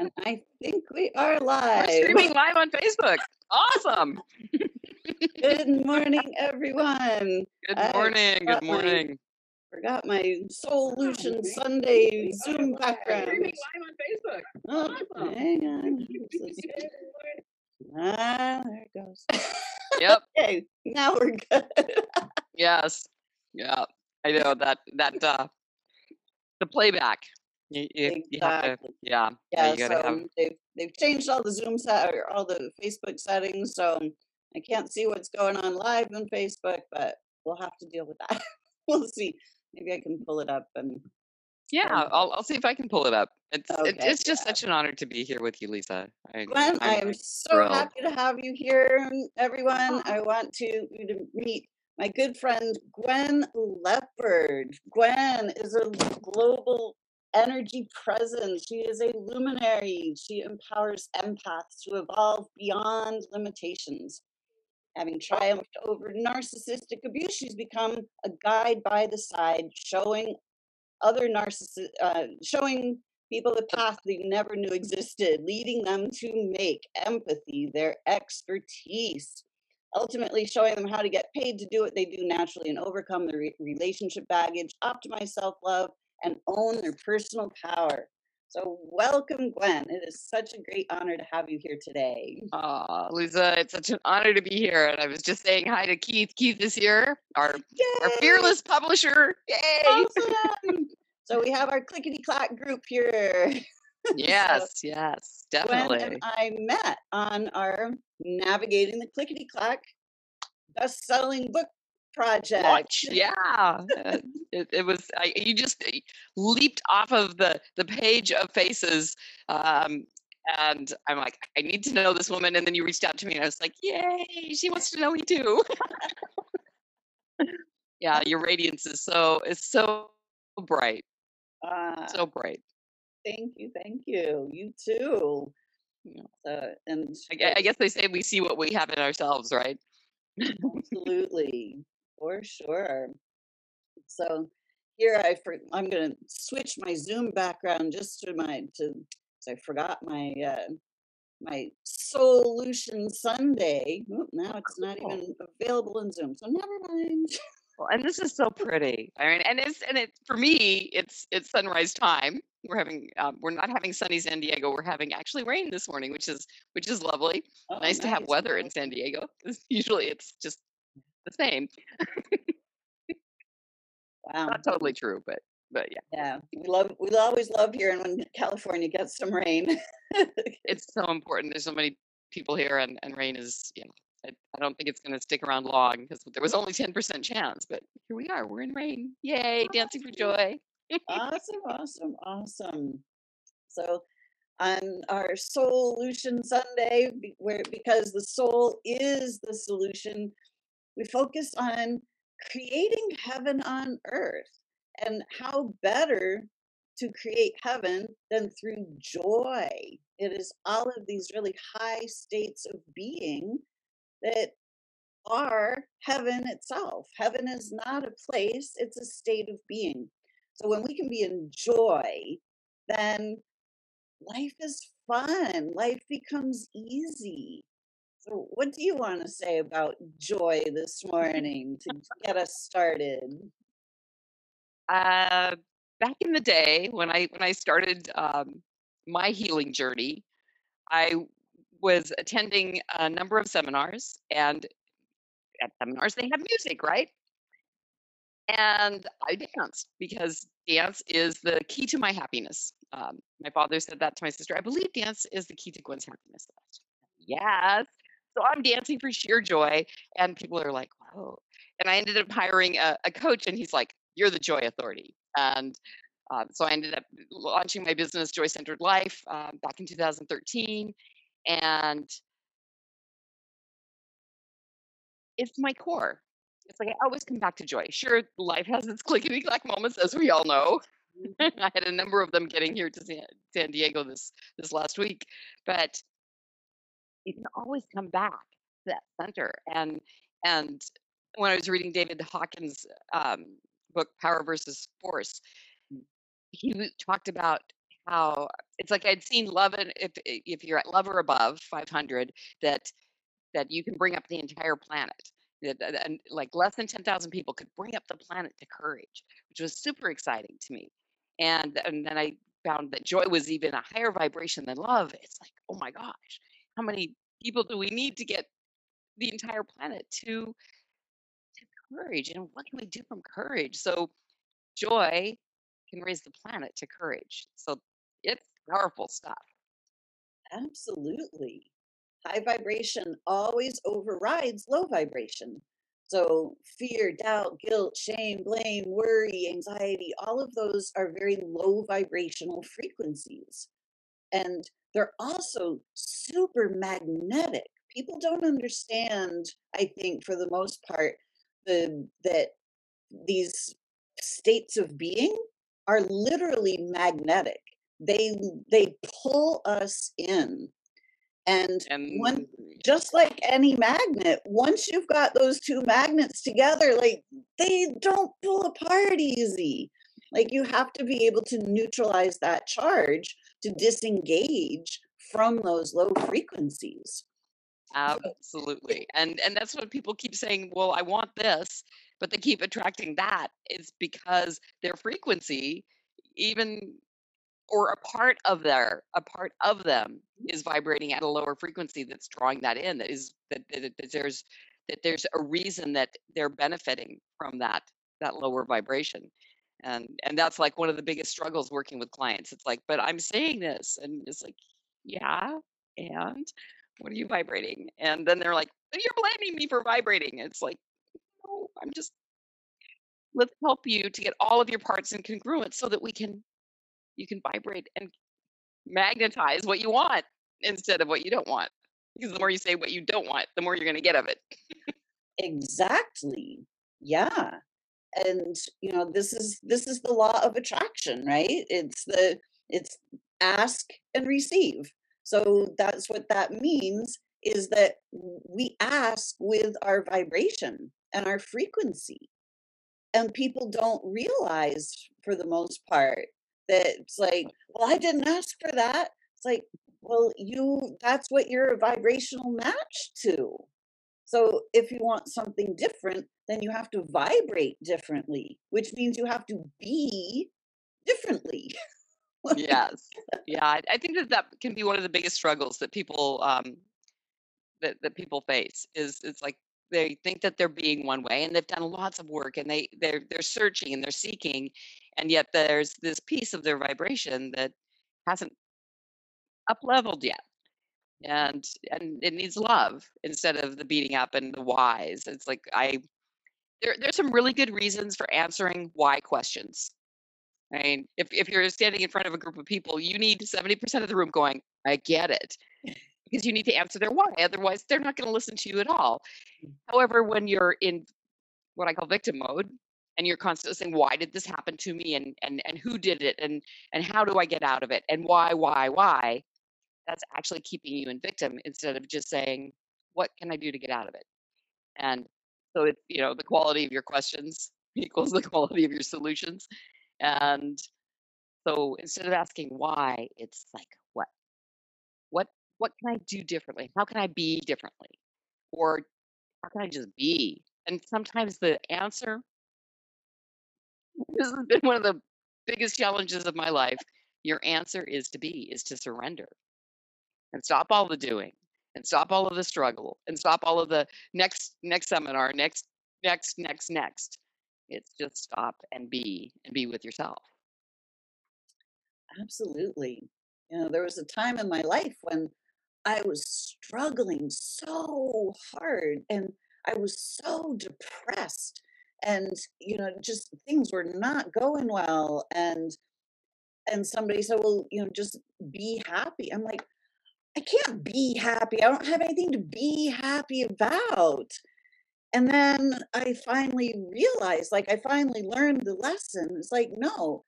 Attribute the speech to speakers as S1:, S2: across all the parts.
S1: And I think we are live.
S2: we're
S1: live.
S2: streaming live on Facebook. Awesome.
S1: Good morning, everyone.
S2: Good morning.
S1: forgot
S2: Good
S1: my
S2: morning.
S1: forgot my Solution Sunday Zoom background.
S2: Streaming live on Facebook.
S1: Oh, hang on. Ah, there it goes.
S2: Yep.
S1: Okay, now we're good.
S2: Yes. Yeah. I know that that uh the playback. You, you, you have to
S1: Exactly.
S2: yeah. yeah
S1: Yeah,
S2: you gotta
S1: so
S2: have
S1: they've they've changed all the Zoom set or all the Facebook settings, so I can't see what's going on live on Facebook, but we'll have to deal with that. we'll see. Maybe I can pull it up and
S2: yeah, I'll I'll see if I can pull it up. It's it,
S1: okay,
S2: it's just
S1: yeah.
S2: such an honor to be here with you, Lisa. I,
S1: Gwen, I am so
S2: thrilled.
S1: happy to have you here, everyone. I want to you to meet my good friend Gwen Lepard. Gwen is a global energy presence. She is a luminary. She empowers empaths to evolve beyond limitations. Having triumphed over narcissistic abuse, she's become a guide by the side, showing other narcissists, uh, showing people the path they never knew existed, leading them to make empathy their expertise, ultimately showing them how to get paid to do what they do naturally and overcome their re- relationship baggage, optimize self love, and own their personal power. So, welcome, Gwen. It is such a great honor to have you here today.
S2: Aw, Lisa, it's such an honor to be here. And I was just saying hi to Keith. Keith is here, our our fearless publisher. Yay!
S1: Awesome. so, we have our clickety clack group here. so,
S2: Yes, yes,
S1: Gwen and
S2: definitely.
S1: I met on our Navigating the Clickety Clack best selling book project.
S2: Watch, yeah. uh, It, it was I, you just uh, leaped off of the the page of faces, um, and I'm like, I need to know this woman. And then you reached out to me, and I was like, Yay! She wants to know me too. yeah, your radiance is so is so bright,
S1: Uh,
S2: so bright.
S1: thank you, thank you. You too. Uh, and
S2: I, I guess they say we see what we have in ourselves, right?
S1: absolutely, for sure. So here I for, I'm going to switch my Zoom background just to my to I forgot my uh, my Solution Sunday. Oop, now it's not
S2: Cool.
S1: even available in Zoom, so never mind.
S2: Well, and this is so pretty. I mean, and it's and it for me, it's it's sunrise time. We're having um, we're not having sunny San Diego. We're having actually rain this morning, which is which is lovely.
S1: Oh,
S2: Nice to have weather in San Diego. Usually, it's just the same.
S1: Wow.
S2: Not totally true, but but yeah,
S1: Yeah, we love we always love hearing when California gets some rain.
S2: it's so important. There's so many people here, and and rain is you know. I, I don't think it's going to stick around long because there was only 10% chance, but here we are. We're in rain. Yay, ah, dancing for joy.
S1: awesome, awesome, awesome. So on our Solution Sunday, where because the soul is the solution, we focus on creating heaven on earth and how better to create heaven than through joy. It is all of these really high states of being that are heaven itself. Heaven is not a place, it's a state of being. So when we can be in joy, then life is fun, life becomes easy. So, what do you want to say about joy this morning to get us started?
S2: Uh, back in the day when I when I started um, my healing journey, I was attending a number of seminars, and at seminars they have music, right? and I danced because dance is the key to my happiness. Um, my father said that to my sister. I believe dance is the key to Gwen's happiness. Yes. So I'm dancing for sheer joy, and people are like, "Whoa!" And I ended up hiring a, a coach, and he's like, "You're the Joy Authority." And um, so I ended up launching my business, Joy Centered Life, um, back in 2013, and it's my core. It's like I always come back to joy. Sure, life has its clickety clack moments, as we all know.
S1: Mm-hmm.
S2: I had a number of them getting here to San, San Diego this this last week, but you can always come back to that center. And and when I was reading David Hawkins' um, book Power versus Force, he talked about how it's like I'd seen love and if if you're at love or above 500 that that you can bring up the entire planet and like less than 10,000 people could bring up the planet to courage which was super exciting to me and and then I found that joy was even a higher vibration than love it's like oh my gosh how many people do we need to get the entire planet to to courage and what can we do from courage so joy can raise the planet to courage so it's powerful stuff
S1: Absolutely. High vibration always overrides low vibration. So, fear, doubt, guilt, shame, blame, worry, anxiety, all of those are very low vibrational frequencies. And they're also super magnetic. People don't understand, I think, for the most part, the that these states of being are literally magnetic. They they pull us in. And one
S2: and
S1: just like any magnet, once you've got those two magnets together, like they don't pull apart easy. Like you have to be able to neutralize that charge to disengage from those low frequencies.
S2: Absolutely and and that's what people keep saying well i want this but they keep attracting that it's because their frequency even or a part of their a part of them is vibrating at a lower frequency that's drawing that in that is that, that, that there's that there's a reason that they're benefiting from that that lower vibration and and that's like one of the biggest struggles working with clients it's like but i'm saying this and it's like yeah and what are you vibrating and then they're like you're blaming me for vibrating it's like no i'm just let's help you to get all of your parts in congruence so that we can you can vibrate and magnetize what you want instead of what you don't want. Because the more you say what you don't want, the more you're going to get of it.
S1: exactly. Yeah. And you know, this is this is the law of attraction, right? It's the it's ask and receive. So that's what that means is that we ask with our vibration and our frequency. And people don't realize for the most part that it's like, well, I didn't ask for that. It's like, well, you that's what you're a vibrational match to. So if you want something different, then you have to vibrate differently, which means you have to be differently.
S2: Yes. Yeah. I, think that that can be one of the biggest struggles that people um, that, that people face is it's like they think that they're being one way and they've done lots of work and they they're they're searching and they're seeking and yet there's this piece of their vibration that hasn't up leveled yet and and it needs love instead of the beating up and the whys. It's like i there, there's some really good reasons for answering why questions. I mean if, if you're standing in front of a group of people you need 70% of the room going i get it because you need to answer their why otherwise they're not going to listen to you at all. Mm. However when you're in what i call victim mode and you're constantly saying why did this happen to me? and and and who did it? and and how do i get out of it? and why why why that's actually keeping you in victim instead of just saying what can i do to get out of it? And so it's you know the quality of your questions equals the quality of your solutions. And so instead of asking why it's like what? What what can i do differently? How can i be differently? Or how can i just be? And sometimes the answer this has been one of the biggest challenges of my life. Your answer is to be is to surrender and stop all the doing and stop all of the struggle and stop all of the next next seminar next next next next It's just stop and be and be with yourself.
S1: Absolutely. You know, there was a time in my life when I was struggling so hard and I was so depressed and you know just things were not going well and and somebody said well you know just be happy i'm like i can't be happy i don't have anything to be happy about and then i finally realized like i finally learned the lesson it's like no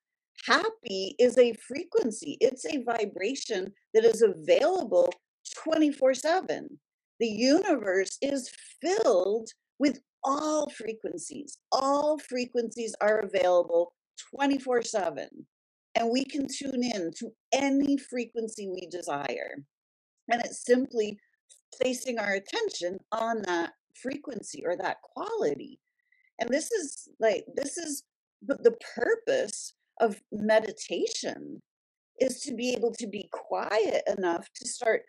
S1: happy is a frequency it's a vibration that is available 24 7 the universe is filled with all frequencies. All frequencies are available 24 7. And we can tune in to any frequency we desire. And it's simply placing our attention on that frequency or that quality. And this is like, this is the purpose of meditation is to be able to be quiet enough to start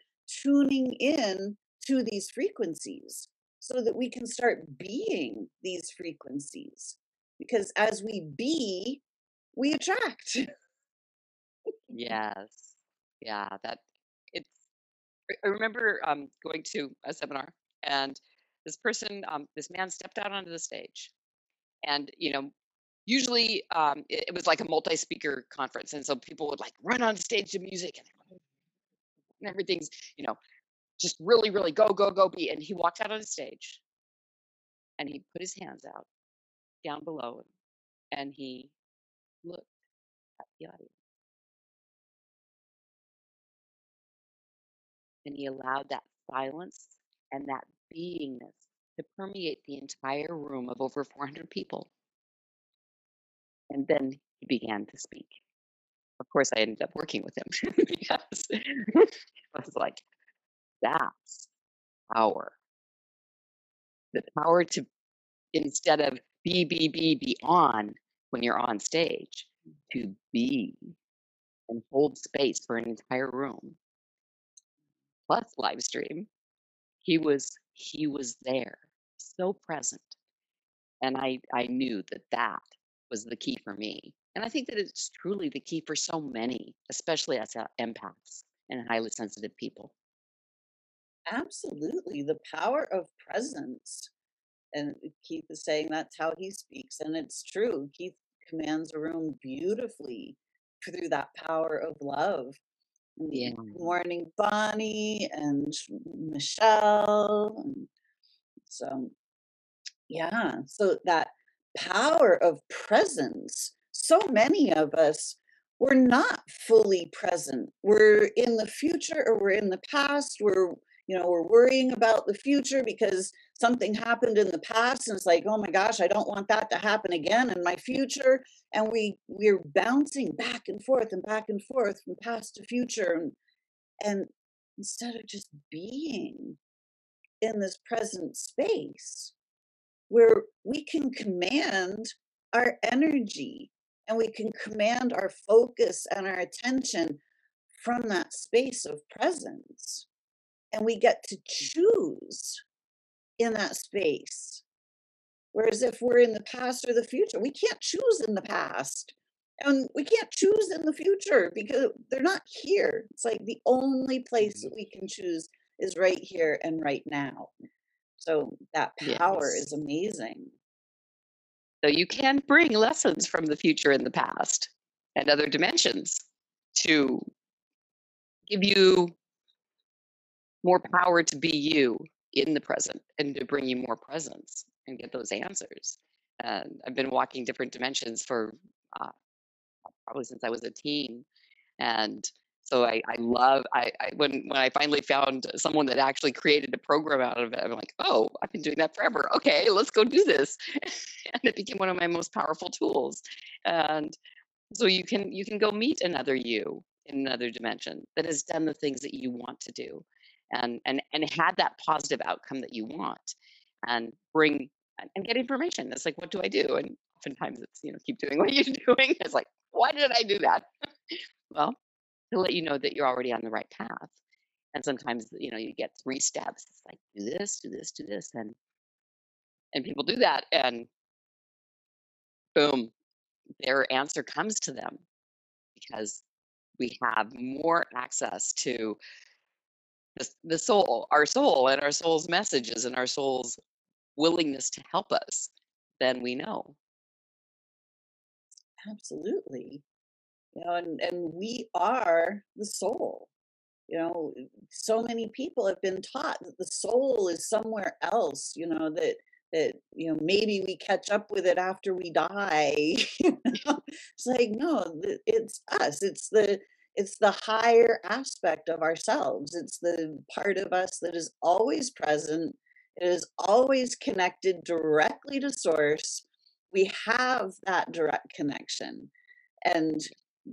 S1: tuning in to these frequencies so that we can start being these frequencies. Because as we be, we attract.
S2: yes. Yeah, that I remember um, going to a seminar and this person, um, this man stepped out onto the stage. And, you know, usually um, it, it was like a multi-speaker conference. And so people would like run on stage to music and everything's, you know, just really, really go, go, go, be. And he walked out on the stage and he put his hands out down below him and he looked at the audience. And he allowed that silence and that beingness to permeate the entire room of over 400 people. And then he began to speak. Of course, I ended up working with him because I was like, that's power. The power to, instead of be, be, be, be on when you're on stage, to be and hold space for an entire room. Plus live stream. He was he was there, so present. And I I knew that that was the key for me. And I think that it's truly the key for so many, especially as empaths and highly sensitive people.
S1: Absolutely. The power of presence. And Keith is saying that's how he speaks. And it's true. Keith commands a room beautifully through that power of love.
S2: Yeah.
S1: Good morning, Bonnie and Michelle. And so, yeah. So that power of presence. So many of us we're not fully present. We're in the future or we're in the past. We're you know we're worrying about the future because something happened in the past and it's like oh my gosh i don't want that to happen again in my future. And we we're bouncing back and forth and back and forth from past to future and and instead of just being in this present space where we can command our energy and we can command our focus and our attention from that space of presence and we get to choose in that space. Whereas if we're in the past or the future, we can't choose in the past. And we can't choose in the future because they're not here. It's like the only place that mm-hmm. we can choose is right here and right now. So that power yes. is amazing.
S2: So you can bring lessons from the future and the past and other dimensions to give you more power to be you in the present and to bring you more presence and get those answers. And I've been walking different dimensions for uh, probably since I was a teen, and so I, I love I, I, when when I finally found someone that actually created a program out of it. I'm like, oh, I've been doing that forever. Okay, let's go do this, and it became one of my most powerful tools. And so you can you can go meet another you in another dimension that has done the things that you want to do and and and had that positive outcome that you want and bring and get information. It's like what do i do? And oftentimes it's you know keep doing what you're doing. It's like why did i do that? Well to let you know that you're already on the right path. And sometimes you know you get three steps. It's like do this do this do this and and people do that and boom, their answer comes to them because we have more access to the, soul, our soul, and our soul's messages and our soul's willingness to help us than we know.
S1: Absolutely. You know, and, and we are the soul. You know, so many people have been taught that the soul is somewhere else, you know, that that you know maybe we catch up with it after we die it's like no it's us it's the it's the higher aspect of ourselves it's the part of us that is always present it is always connected directly to source we have that direct connection and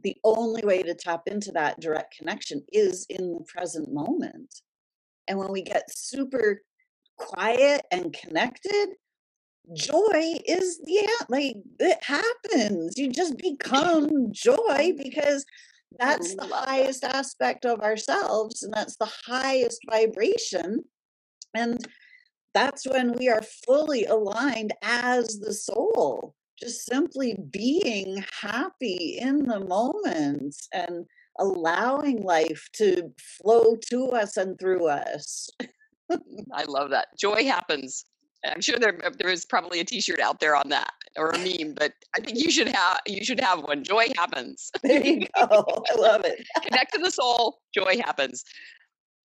S1: the only way to tap into that direct connection is in the present moment and when we get super quiet and connected, joy is yeah, like it happens. You just become joy mm. because that's mm-hmm. the highest that. aspect of ourselves and that's the highest vibration. And that's when we are fully aligned as the soul, just simply being happy in the moment and allowing life to flow to us and through us.
S2: I love that. Joy happens. I'm sure there uh, there is probably a T-shirt out there on that or a meme, but I think you should have you should have one. Joy happens.
S1: There you go. I love it.
S2: Connect to the soul. Joy happens.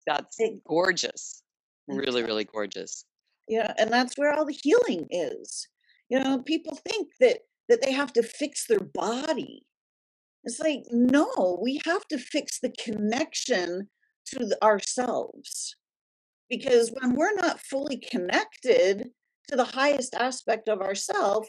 S2: That's gorgeous. Really, really gorgeous.
S1: Yeah, and that's where all the healing is. You know, people think that that they have to fix their body. It's like no, we have to fix the connection to the, ourselves because when we're not fully connected to the highest aspect of ourself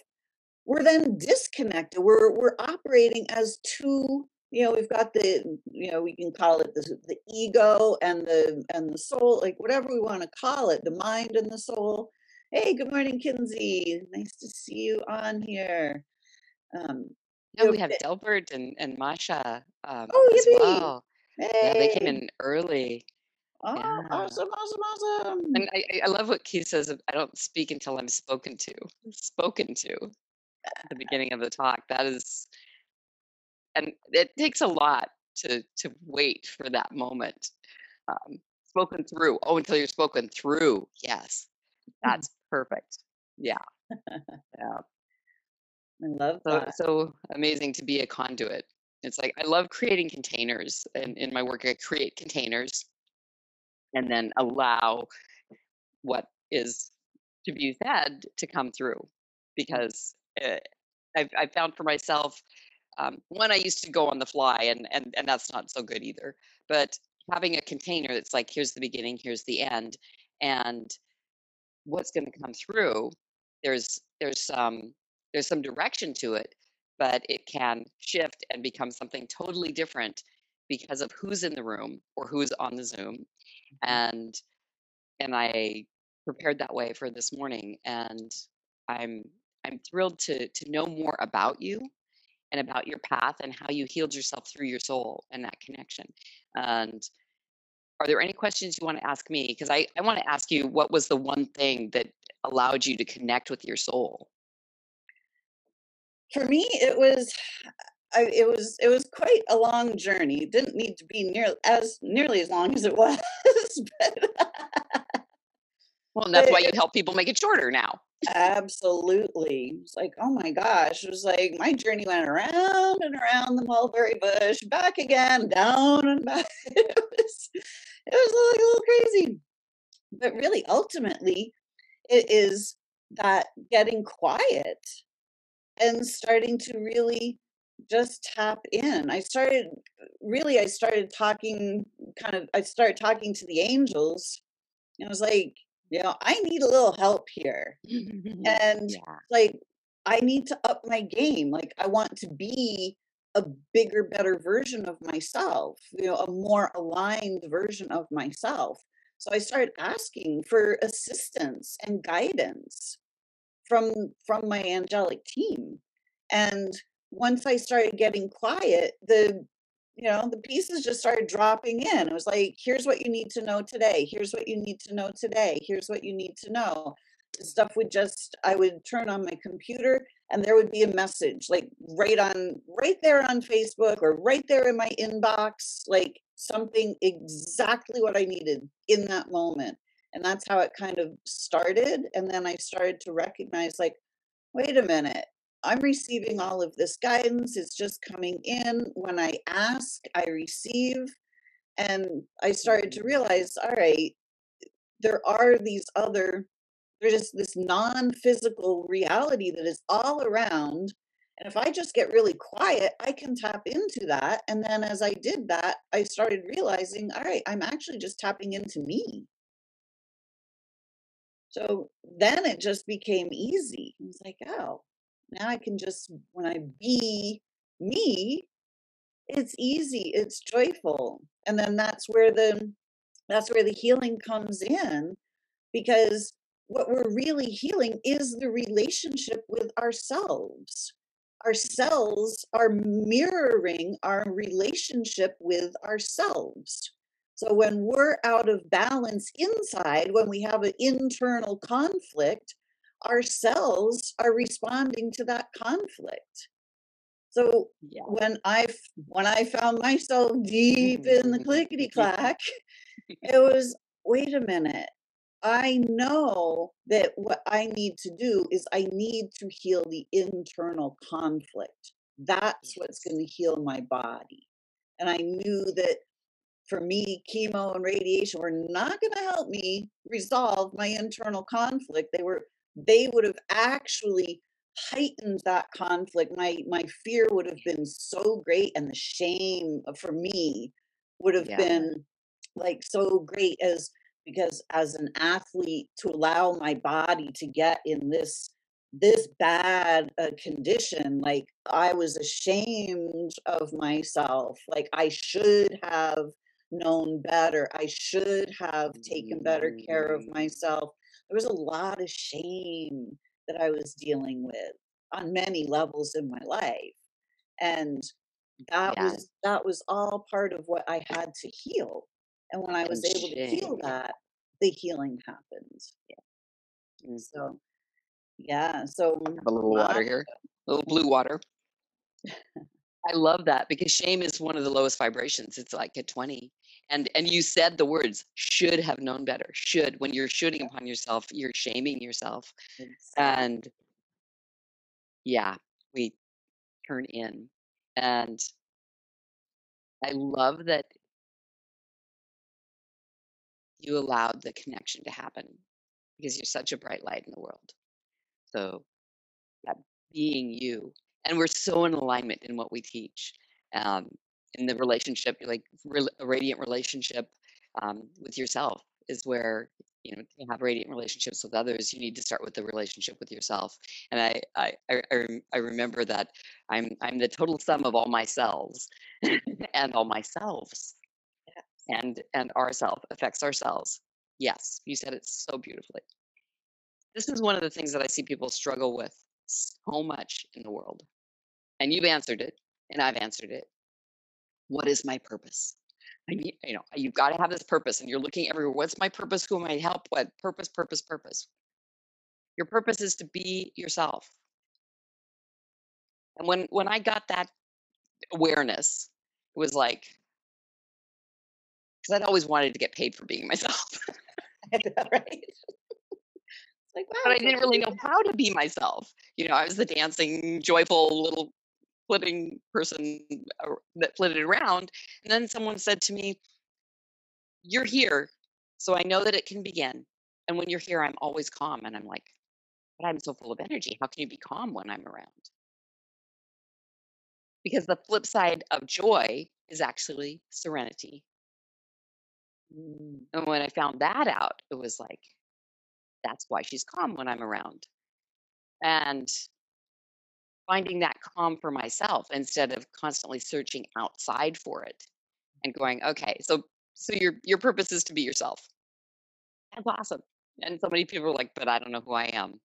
S1: we're then disconnected we're we're operating as two you know we've got the you know we can call it the, the ego and the and the soul like whatever we want to call it the mind and the soul hey good morning kinsey nice to see you on here
S2: um yeah, we have delbert and and masha um, oh, as well hey. yeah they came in early
S1: Oh, yeah. awesome, awesome, awesome.
S2: And I, I love what Keith says. I don't speak until I'm spoken to. Spoken to at the beginning of the talk. That is, and it takes a lot to to wait for that moment. Um, spoken through. Oh, until you're spoken through. Yes, hmm. that's perfect. Yeah,
S1: yeah. I love
S2: so, that. So amazing to be a conduit. It's like I love creating containers, and in my work, I create containers and then allow what is to be said to come through mm. because I've, I've, found for myself um, one i used to go on the fly and, and and that's not so good either but having a container that's like here's the beginning here's the end and what's going to come through there's there's some there's some direction to it but it can shift and become something totally different because of who's in the room or who's on the zoom Mm-hmm. and and I prepared that way for this morning and I'm I'm thrilled to to know more about you and about your path and how you healed yourself through your soul and that connection. And are there any questions you want to ask me? Because I, I want to ask you what was the one thing that allowed you to connect with your soul?
S1: For me, it was I, it was it was quite a long journey. It didn't need to be near as nearly as long as it was. but,
S2: well, that's why you help people make it shorter now.
S1: Absolutely. It's like, oh my gosh. It was like my journey went around and around the mulberry bush, back again, down and back. It was it was like a little crazy. But really, ultimately, it is that getting quiet and starting to really just tap in. I started really I started talking kind of I started talking to the angels. And I was like, you know, I need a little help here. and yeah. like I need to up my game. Like I want to be a bigger, better version of myself, you know, a more aligned version of myself. So I started asking for assistance and guidance from from my angelic team. And once I started getting quiet, the you know the pieces just started dropping in. It was like, here's what you need to know today. Here's what you need to know today. Here's what you need to know. Stuff would just I would turn on my computer and there would be a message like right on right there on Facebook or right there in my inbox, like something exactly what I needed in that moment. And that's how it kind of started. And then I started to recognize, like, wait a minute, I'm receiving all of this guidance. It's just coming in. When I ask, I receive. And I started to realize, all right, there are these other there's just this non-physical reality that is all around and if i just get really quiet i can tap into that and then as i did that i started realizing all right i'm actually just tapping into me so then it just became easy it was like oh now i can just when i be me it's easy it's joyful and then that's where the that's where the healing comes in because what we're really healing is the relationship with ourselves. Our cells are mirroring our relationship with ourselves. So when we're out of balance inside, when we have an internal conflict, our cells are responding to that conflict. So yeah. when I when I found myself deep mm-hmm. in the mm-hmm. clickety mm-hmm. clack, it was wait a minute I know that what I need to do is I need to heal the internal conflict. That's what's going to heal my body. And I knew that for me, chemo and radiation were not going to help me resolve my internal conflict. They were, they would have actually heightened that conflict. My my fear would have been so great, and the shame for me would have yeah. been like so great as because as an athlete to allow my body to get in this this bad uh, condition like i was ashamed of myself like i should have known better i should have taken better care of mm. myself there was a lot of shame that i was dealing with on many levels in my life and that yeah. was that was all part of what i had to heal and when I was able to heal that, the healing happens. Yeah. Mm. So, yeah. So,
S2: a little water here, a little blue water. I love that because shame is one of the lowest vibrations. It's like a 20. And and you said the words should have known better. Should when you're shooting upon yourself, you're shaming yourself. And yeah, we turn in. And I love that you allowed the connection to happen because you're such a bright light in the world. So that being you, and we're so in alignment in what we teach. Um, in the relationship, like a radiant relationship um, with yourself is where you know to have radiant relationships with others you need to start with the relationship with yourself. And i i i, I remember that i'm i'm the total sum of all my cells and all my selves. And and ourself affects ourselves yes you said it so beautifully. This is one of the things that i see people struggle with so much in the world. And you've answered it and i've answered it what is my purpose? I mean, you know you've got to have this purpose and you're looking everywhere what's my purpose? Who am i? Help? What? Purpose purpose purpose. Your purpose is to be yourself. And when when i got that awareness it was like because I'd always wanted to get paid for being myself. right? like, wow, but I didn't really know. how to be myself. You know, I was the dancing, joyful little flitting person uh, that flitted around. And then someone said to me, You're here, so I know that it can begin. And when you're here, I'm always calm. And I'm like, But I'm so full of energy. How can you be calm when I'm around? Because the flip side of joy is actually serenity Mm. And when I found that out, it was like, that's why she's calm when I'm around. And finding that calm for myself instead of constantly searching outside for it and going, okay, so so your your purpose is to be yourself. That's awesome. And so many people are like, but I don't know who I am.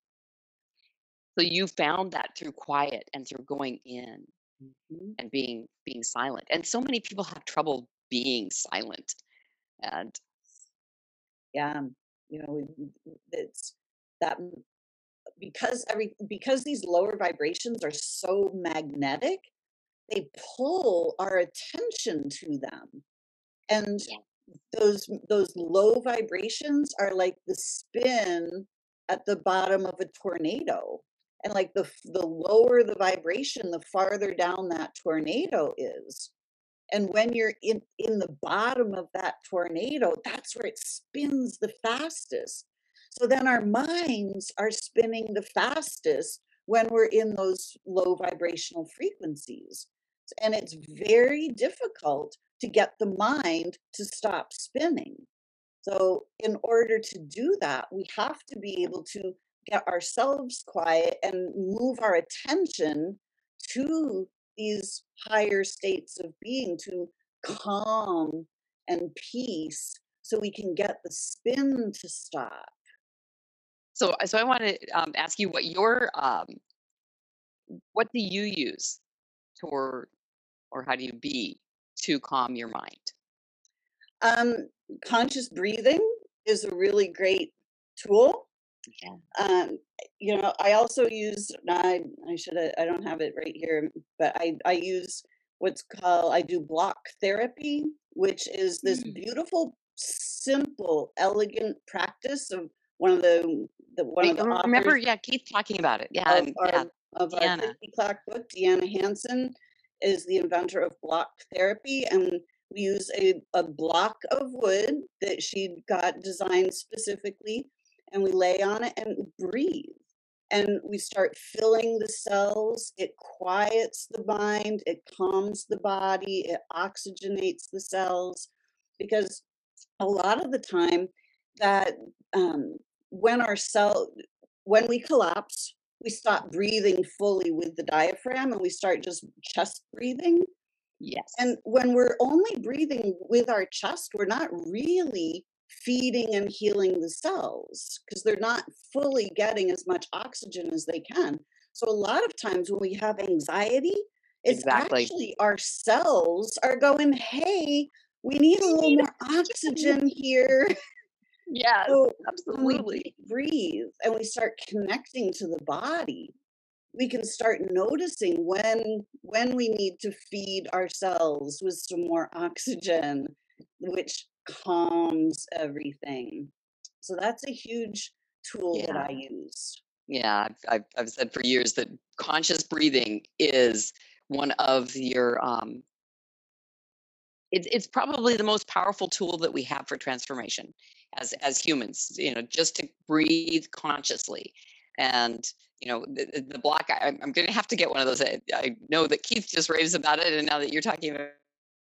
S2: So you found that through quiet and through going in mm-hmm. and being being silent. And so many people have trouble being silent and
S1: yeah you know it's that because every because these lower vibrations are so magnetic, they pull our attention to them. And
S2: Yeah.
S1: those those low vibrations are like the spin at the bottom of a tornado. And like the the lower the vibration, the farther down that tornado is. And when you're in in the bottom of that tornado, that's where it spins the fastest. So then our minds are spinning the fastest when we're in those low vibrational frequencies. And it's very difficult to get the mind to stop spinning. So, in order to do that, we have to be able to get ourselves quiet and move our attention to these higher states of being, to calm and peace, so we can get the spin to stop.
S2: So, so I want to um, ask you what your um, what do you use to or or how do you be to calm your mind?
S1: Um, conscious breathing is a really great tool.
S2: Yeah.
S1: Um, you know, I also use I I should I don't have it right here, but I I use what's called I do block therapy, which is this
S2: Mm.
S1: beautiful, simple, elegant practice of one of the the one
S2: I
S1: of the
S2: remember, yeah, Keith talking about it. Yeah,
S1: of
S2: yeah,
S1: our of our 50 clock book, Deanna Hansen is the inventor of block therapy, and we use a, a block of wood that she got designed specifically, and we lay on it and breathe. And we start filling the cells. It quiets the mind, it calms the body, it oxygenates the cells. Because a lot of the time, that um, when our cell when we collapse we stop breathing fully with the diaphragm and we start just chest breathing
S2: Yes.
S1: and when we're only breathing with our chest we're not really feeding and healing the cells because they're not fully getting as much oxygen as they can so a lot of times when we have anxiety it's
S2: Exactly.
S1: actually our cells are going hey we need a little more oxygen here
S2: Yes,
S1: so when we
S2: absolutely.
S1: breathe and we start connecting to the body, we can start noticing when when we need to feed ourselves with some more oxygen, which calms everything. So that's a huge tool that I use.
S2: Yeah, I've, I've I've said for years that conscious breathing is one of your um it's it's probably the most powerful tool that we have for transformation as as humans, you know, just to breathe consciously. And you know, the, the block I, I'm I'm gonna have to get one of those. I, I know that Keith just raves about it, and now that you're talking about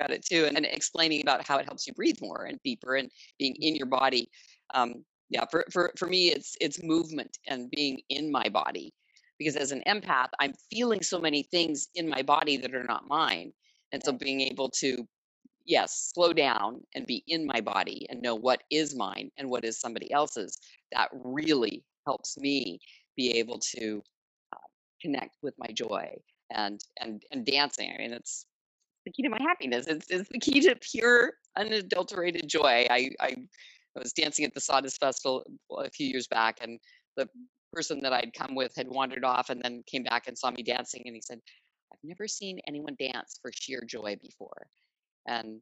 S2: about it too, and, and explaining about how it helps you breathe more and deeper and being in your body. Um, yeah, for, for for me, it's it's movement and being in my body, because as an empath, I'm feeling so many things in my body that are not mine, and so being able to yes, slow down and be in my body and know what is mine and what is somebody else's. That really helps me be able to uh, connect with my joy and and and dancing. I mean, it's the key to my happiness. It's, it's the key to pure, unadulterated joy. I, I I was dancing at the Sawdust Festival a few years back, and the person that I'd come with had wandered off and then came back and saw me dancing, and he said, "I've never seen anyone dance for sheer joy before." And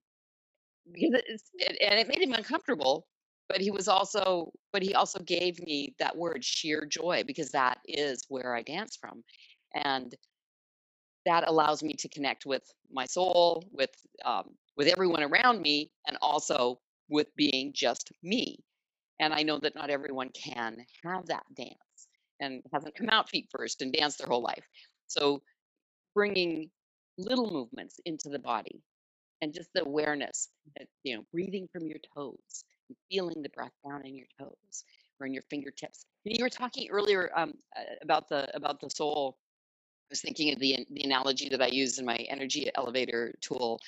S2: because it's it, and it made him uncomfortable but he was also but he also gave me that word sheer joy because that is where i dance from and that allows me to connect with my soul with um, with everyone around me and also with being just me and i know that not everyone can have that dance and hasn't come out feet first and danced their whole life so bringing little movements into the body and just the awareness that you know breathing from your toes and feeling the breath down in your toes or in your fingertips. You were talking earlier um, uh, about the about the soul. I was thinking of the the analogy that i use in my energy elevator tool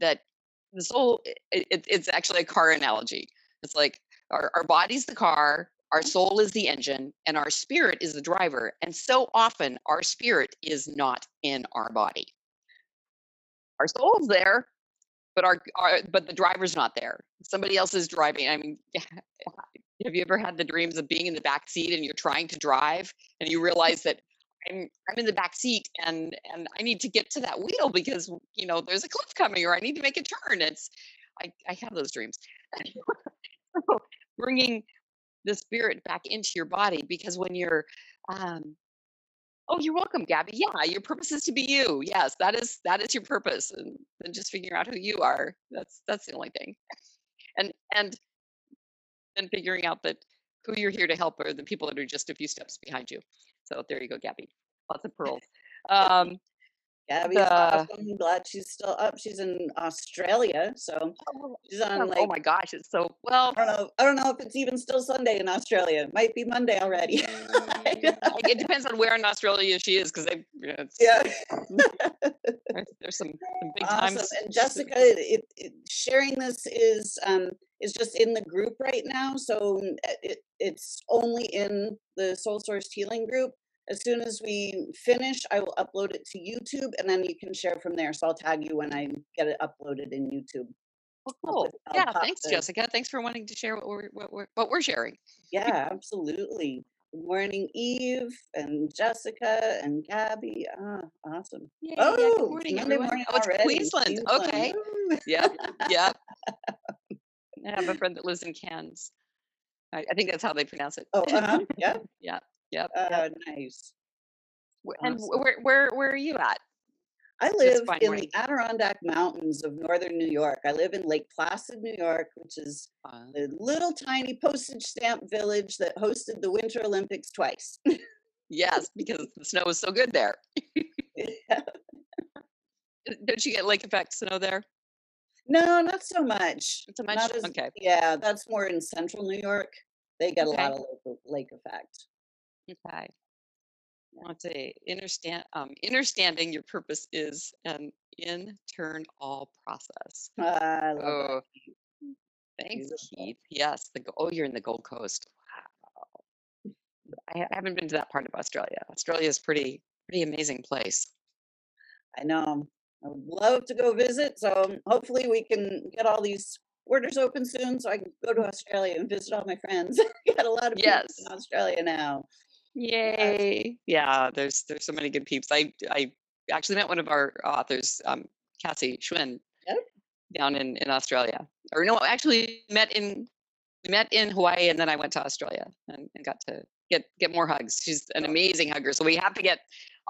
S2: that the soul it, it, it's actually a car analogy. It's like our, our body's the car our soul is the engine and our spirit is the driver and so often our spirit is not in our body. Our soul's there but our, our but the driver's not there somebody else is driving i mean have you ever had the dreams of being in the back seat and you're trying to drive and you realize that I'm I'm in the back seat and and I need to get to that wheel because you know there's a cliff coming or I need to make a turn. It's I I have those dreams. so bringing the spirit back into your body because when you're um oh you're welcome gabby. Yeah your purpose is to be you. Yes that is that is your purpose and then just figuring out who you are. That's that's the only thing. And and then figuring out that who you're here to help are the people that are just a few steps behind you. So there you go gabby. Lots of pearls. Um
S1: Gabby's awesome. I'm glad she's still up. She's in Australia, so
S2: oh,
S1: she's on like.
S2: oh my gosh it's so well
S1: I don't know. I don't know if it's even still Sunday in Australia. It might be Monday already.
S2: Mm, like, it depends on where in Australia she is, because yeah,
S1: yeah.
S2: there's, there's some, some big
S1: awesome.
S2: times.
S1: And Jessica, it, it, sharing this is um is just in the group right now, so mm, it, it's only in the Soul Source Healing group. As soon as we finish, I will upload it to YouTube, and then you can share from there. So I'll tag you when I get it uploaded in YouTube.
S2: Oh,
S1: I'll put, I'll
S2: Yeah, thanks,
S1: the
S2: Jessica. Thanks for wanting to share what we're what we're what we're sharing.
S1: Yeah, absolutely. Good morning, Eve and Jessica and Gabby. Ah, awesome.
S2: Yay! Yeah. Good
S1: Oh,
S2: morning,
S1: Monday
S2: everyone.
S1: morning
S2: Oh, it's. Queensland.
S1: Queensland.
S2: Okay.
S1: yeah.
S2: Yep. I have a friend that lives in Cairns. I, I think that's how they pronounce it.
S1: Oh, uh-huh. Yeah.
S2: yeah. Yep.
S1: Uh,
S2: Yep.
S1: nice.
S2: And
S1: Awesome.
S2: where where where are you at
S1: I live in
S2: morning?
S1: the Adirondack Mountains of northern New York. I live in Lake Placid, New York, which is a little tiny postage stamp village that hosted the Winter Olympics twice.
S2: yes, because the snow is so good there.
S1: Yeah.
S2: Uh, Don't you get lake effect snow there?
S1: No, not so much.
S2: Not so much.
S1: Not as,
S2: Okay.
S1: yeah, that's more in central New York. They get a lot of lake effect.
S2: Okay. Let's say understand um understanding your purpose is an internal process.
S1: I love that.
S2: Oh, thanks,
S1: Beautiful.
S2: Keith. Yes, the oh, you're in the Gold Coast. Wow. I ha- haven't been to that part of Australia. Australia is pretty pretty amazing place.
S1: I know. I would love to go visit. So hopefully we can get all these borders open soon so I can go to Australia and visit all my friends. got a lot of people in Australia now.
S2: Yay. Yeah, there's there's so many good peeps. I I actually met one of our authors, um, Cassie Schwinn,
S1: Yep.
S2: down in in Australia. Or no, actually met in we met in Hawaii and then I went to Australia and, and got to get get more hugs. She's an amazing hugger. So we have to get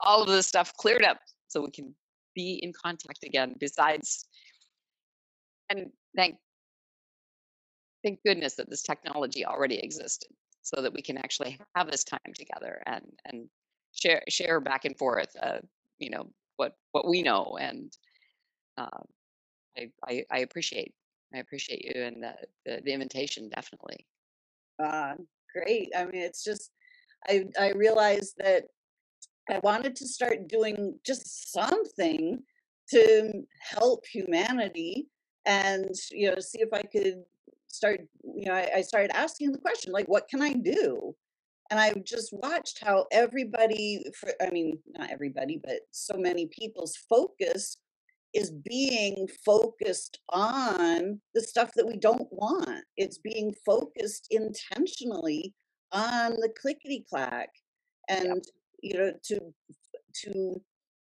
S2: all of this stuff cleared up so we can be in contact again. Besides, and thank thank goodness that this technology already existed so that we can actually have this time together and and share share back and forth uh, you know what what we know and uh, I, I i appreciate i appreciate you and the, the the invitation definitely
S1: uh, great. I mean, it's just, I, I realized that I wanted to start doing just something to help humanity and, you know, see if I could start, you know, I, I started asking the question, like, what can I do? And I've just watched how everybody, for, I mean, not everybody, but so many people's focus is being focused on the stuff that we don't want. It's being focused intentionally on the clickety clack
S2: yep
S1: and you know to to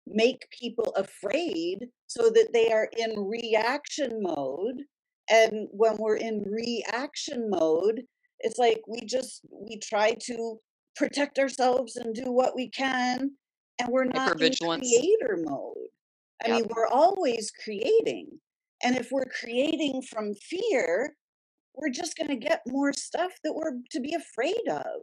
S1: make people afraid so that they are in reaction mode and when we're in reaction mode it's like we just we try to protect ourselves and do what we can and we're not in creator mode. I
S2: yep.
S1: mean we're always creating and if we're creating from fear we're just going to get more stuff that we're to be afraid of.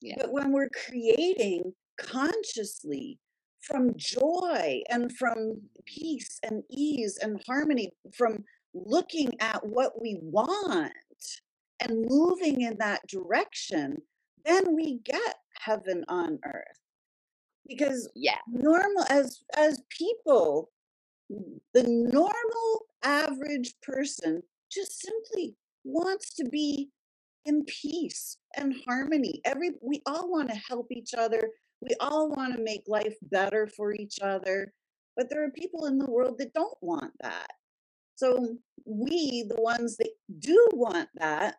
S2: Yeah.
S1: But when we're creating consciously from joy and from peace and ease and harmony, from looking at what we want and moving in that direction, then we get heaven on earth. Because
S2: yeah
S1: normal as as people, mm, the normal average person just simply wants to be in peace and harmony. Every we all want to help each other. We all want to make life better for each other. But there are people in the world that don't want that. So we, the ones that do want that,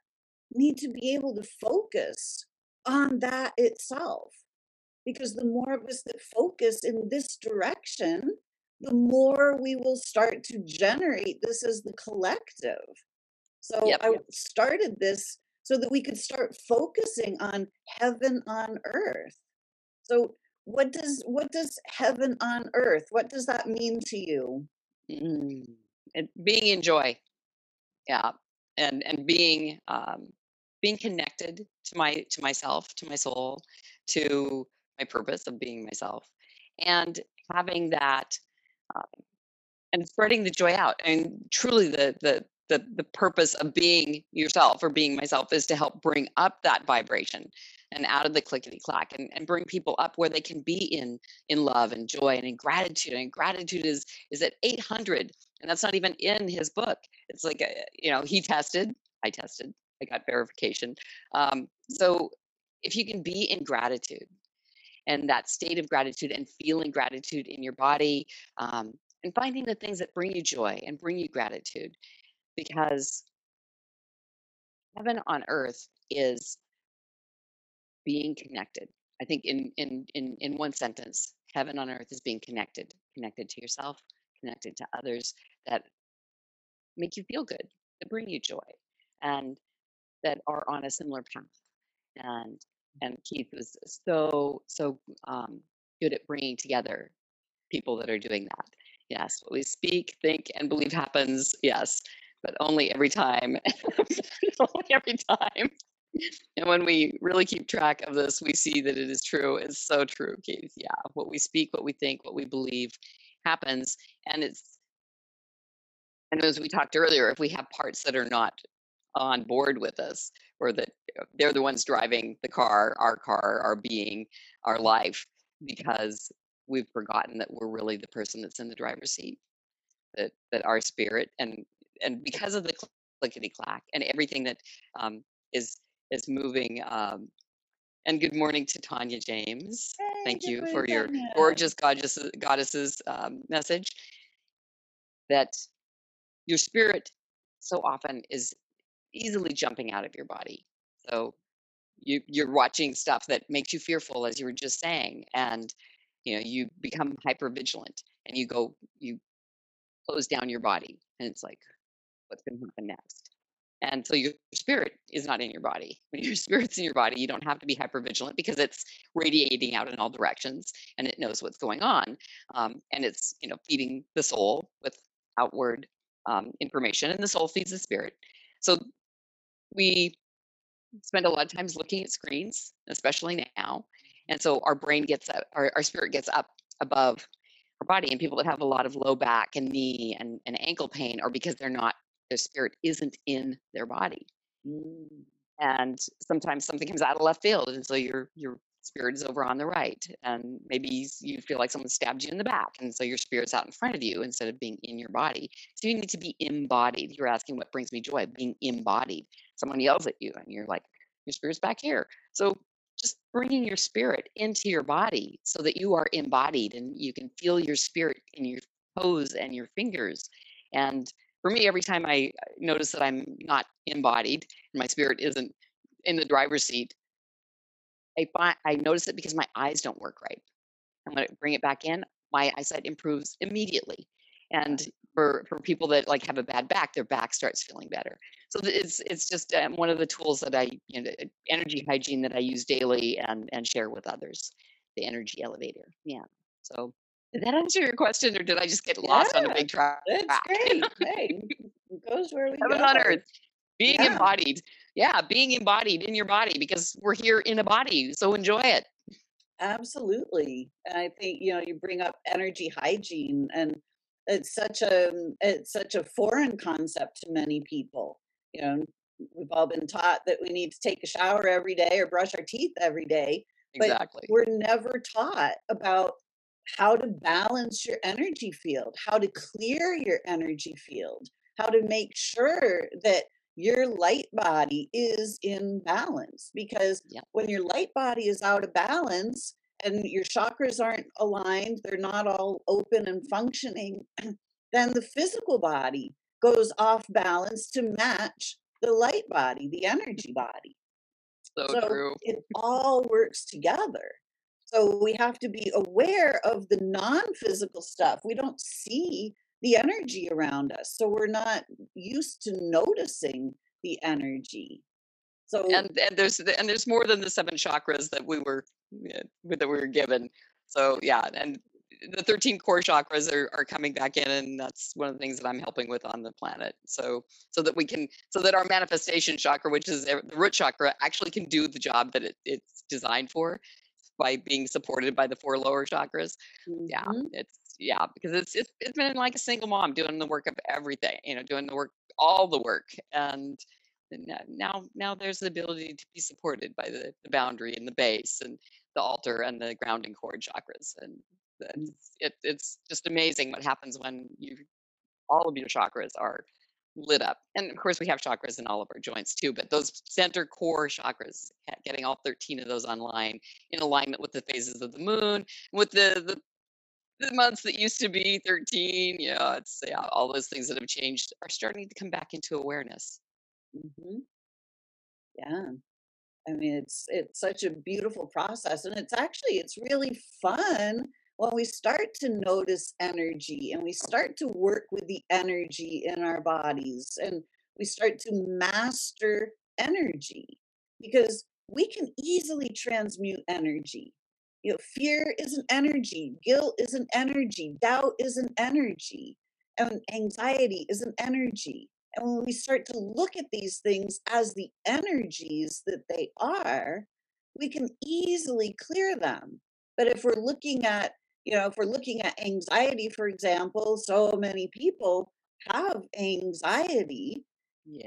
S1: need to be able to focus on that itself. Because the more of us that focus in this direction, the more we will start to generate this as the collective. So
S2: Yep.
S1: I started this so that we could start focusing on heaven on earth. So what does what does heaven on earth? What does that mean to you?
S2: Mm. And being in joy. Yeah. And and being um being connected to my to myself, to my soul, to my purpose of being myself. And having that um, and spreading the joy out. And truly the the the the purpose of being yourself or being myself is to help bring up that vibration and out of the clickety clack and, and bring people up where they can be in in love and joy and in gratitude and gratitude is is at 800 and that's not even in his book. It's like a, you know he tested i tested i got verification. Um, so if you can be in gratitude and that state of gratitude and feeling gratitude in your body um, and finding the things that bring you joy and bring you gratitude because heaven on earth is being connected. I think in in in, in one sentence heaven on earth is being connected connected to yourself connected to others that make you feel good that bring you joy and that are on a similar path. And and keith was so so um, good at bringing together people that are doing that. Yes what we speak think and believe happens yes but only every time only every time and when we really keep track of this, we see that it is true. It's so true, Keith. Yeah, what we speak, what we think, what we believe happens. And it's, and as we talked earlier, if we have parts that are not on board with us, or that uh, they're the ones driving the car, our car, our being, our life, because we've forgotten that we're really the person that's in the driver's seat, that that our spirit and and because of the clickety clack and everything that um, is is moving. Um, and good morning to Tanya James.
S1: Hey,
S2: Thank you for your
S1: Tanya.
S2: gorgeous goddess, goddesses um, message. That your spirit so often is easily jumping out of your body. So you you're watching stuff that makes you fearful, as you were just saying, and you know you become hyper vigilant, and you go you close down your body, and it's like, what's going to happen next? And so your spirit is not in your body. When your spirit's in your body, you don't have to be hypervigilant because it's radiating out in all directions and it knows what's going on. Um, and it's, you know, feeding the soul with outward um, information and the soul feeds the spirit. So we spend a lot of times looking at screens, especially now. And so our brain gets up, our, our spirit gets up above our body. And people that have a lot of low back and knee and, and ankle pain are because they're not, their spirit isn't in their body.
S1: Mm,
S2: And sometimes something comes out of left field. And so your your spirit is over on the right. And maybe you you feel like someone stabbed you in the back. And so your spirit's out in front of you instead of being in your body. So you need to be embodied. You're asking what brings me joy, being embodied. Someone yells at you and you're like, your spirit's back here. So just bringing your spirit into your body so that you are embodied and you can feel your spirit in your toes and your fingers. And for me, every time I uh, notice that I'm not embodied and my spirit isn't in the driver's seat, I find I notice it because my eyes don't work right. And when I bring it back in, my eyesight improves immediately. And for for people that like have a bad back, their back starts feeling better. So it's it's just um, one of the tools that I you know energy hygiene that I use daily and and share with others. The energy elevator. Yeah. So did that answer your question, or did I just get lost on a big track?
S1: that's great. Hey, it goes where we
S2: Heaven on earth. Being
S1: Yeah.
S2: embodied. Yeah, being embodied in your body because we're here in a body. So enjoy it.
S1: Absolutely. And I think, you know, you bring up energy hygiene and it's such a mm, it's such a foreign concept to many people. You know, we've all been taught that we need to take a shower every day or brush our teeth every day, but
S2: Exactly.
S1: we're never taught about how to balance your energy field, how to clear your energy field, how to make sure that your light body is in balance. Because
S2: Yeah.
S1: when your light body is out of balance and your chakras aren't aligned, they're not all open and functioning, then the physical body goes off balance to match the light body, the energy body.
S2: So,
S1: So
S2: true.
S1: it all works together. So we have to be aware of the non physical stuff. We don't see the energy around us. So we're not used to noticing the energy. So,
S2: And and there's and there's more than the seven chakras that we were that we were given. So yeah, and the 13 core chakras are, are coming back in and that's one of the things that i'm helping with on the planet so so that we can so that our manifestation chakra which is the root chakra actually can do the job that it, it's designed for by being supported by the four lower chakras. Yeah
S1: mhm,
S2: it's yeah because it's, it's it's been like a single mom doing the work of everything you know doing the work all the work and now now there's the ability to be supported by the, the boundary and the base and the altar and the grounding cord chakras and that's it, it's just amazing what happens when you all of your chakras are lit up and of course we have chakras in all of our joints too but those center core chakras getting all 13 of those online in alignment with the phases of the moon with the the the months that used to be 13 yeah it's yeah all those things that have changed are starting to come back into awareness
S1: mm-hmm. yeah. I mean, it's it's such a beautiful process, and it's actually it's really fun when we start to notice energy and we start to work with the energy in our bodies, and we start to master energy because we can easily transmute energy. You know, fear is an energy, guilt is an energy, doubt is an energy, and anxiety is an energy. And when we start to look at these things as the energies that they are, we can easily clear them. But if we're looking at, you know, if we're looking at anxiety, for example, so many people have anxiety.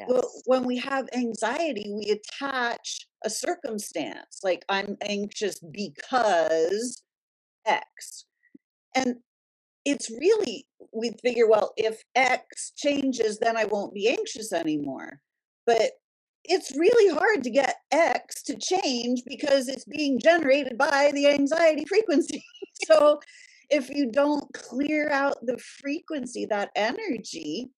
S1: Well, when we have anxiety, we attach a circumstance, like I'm anxious because X. And it's really we figure well if x changes then i won't be anxious anymore but it's really hard to get x to change because it's being generated by the anxiety frequency. So if you don't clear out the frequency that energy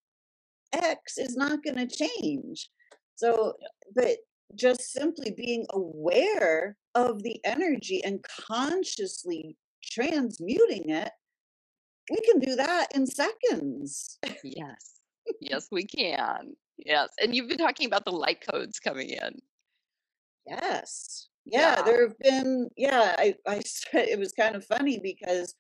S1: x is not going to change. So but just simply being aware of the energy and consciously transmuting it we can do that in seconds.
S2: yes. Yes we can yes and you've been talking about the light codes coming in
S1: Yes. Yeah,
S2: yeah
S1: there have been, yeah, I, I it was kind of funny because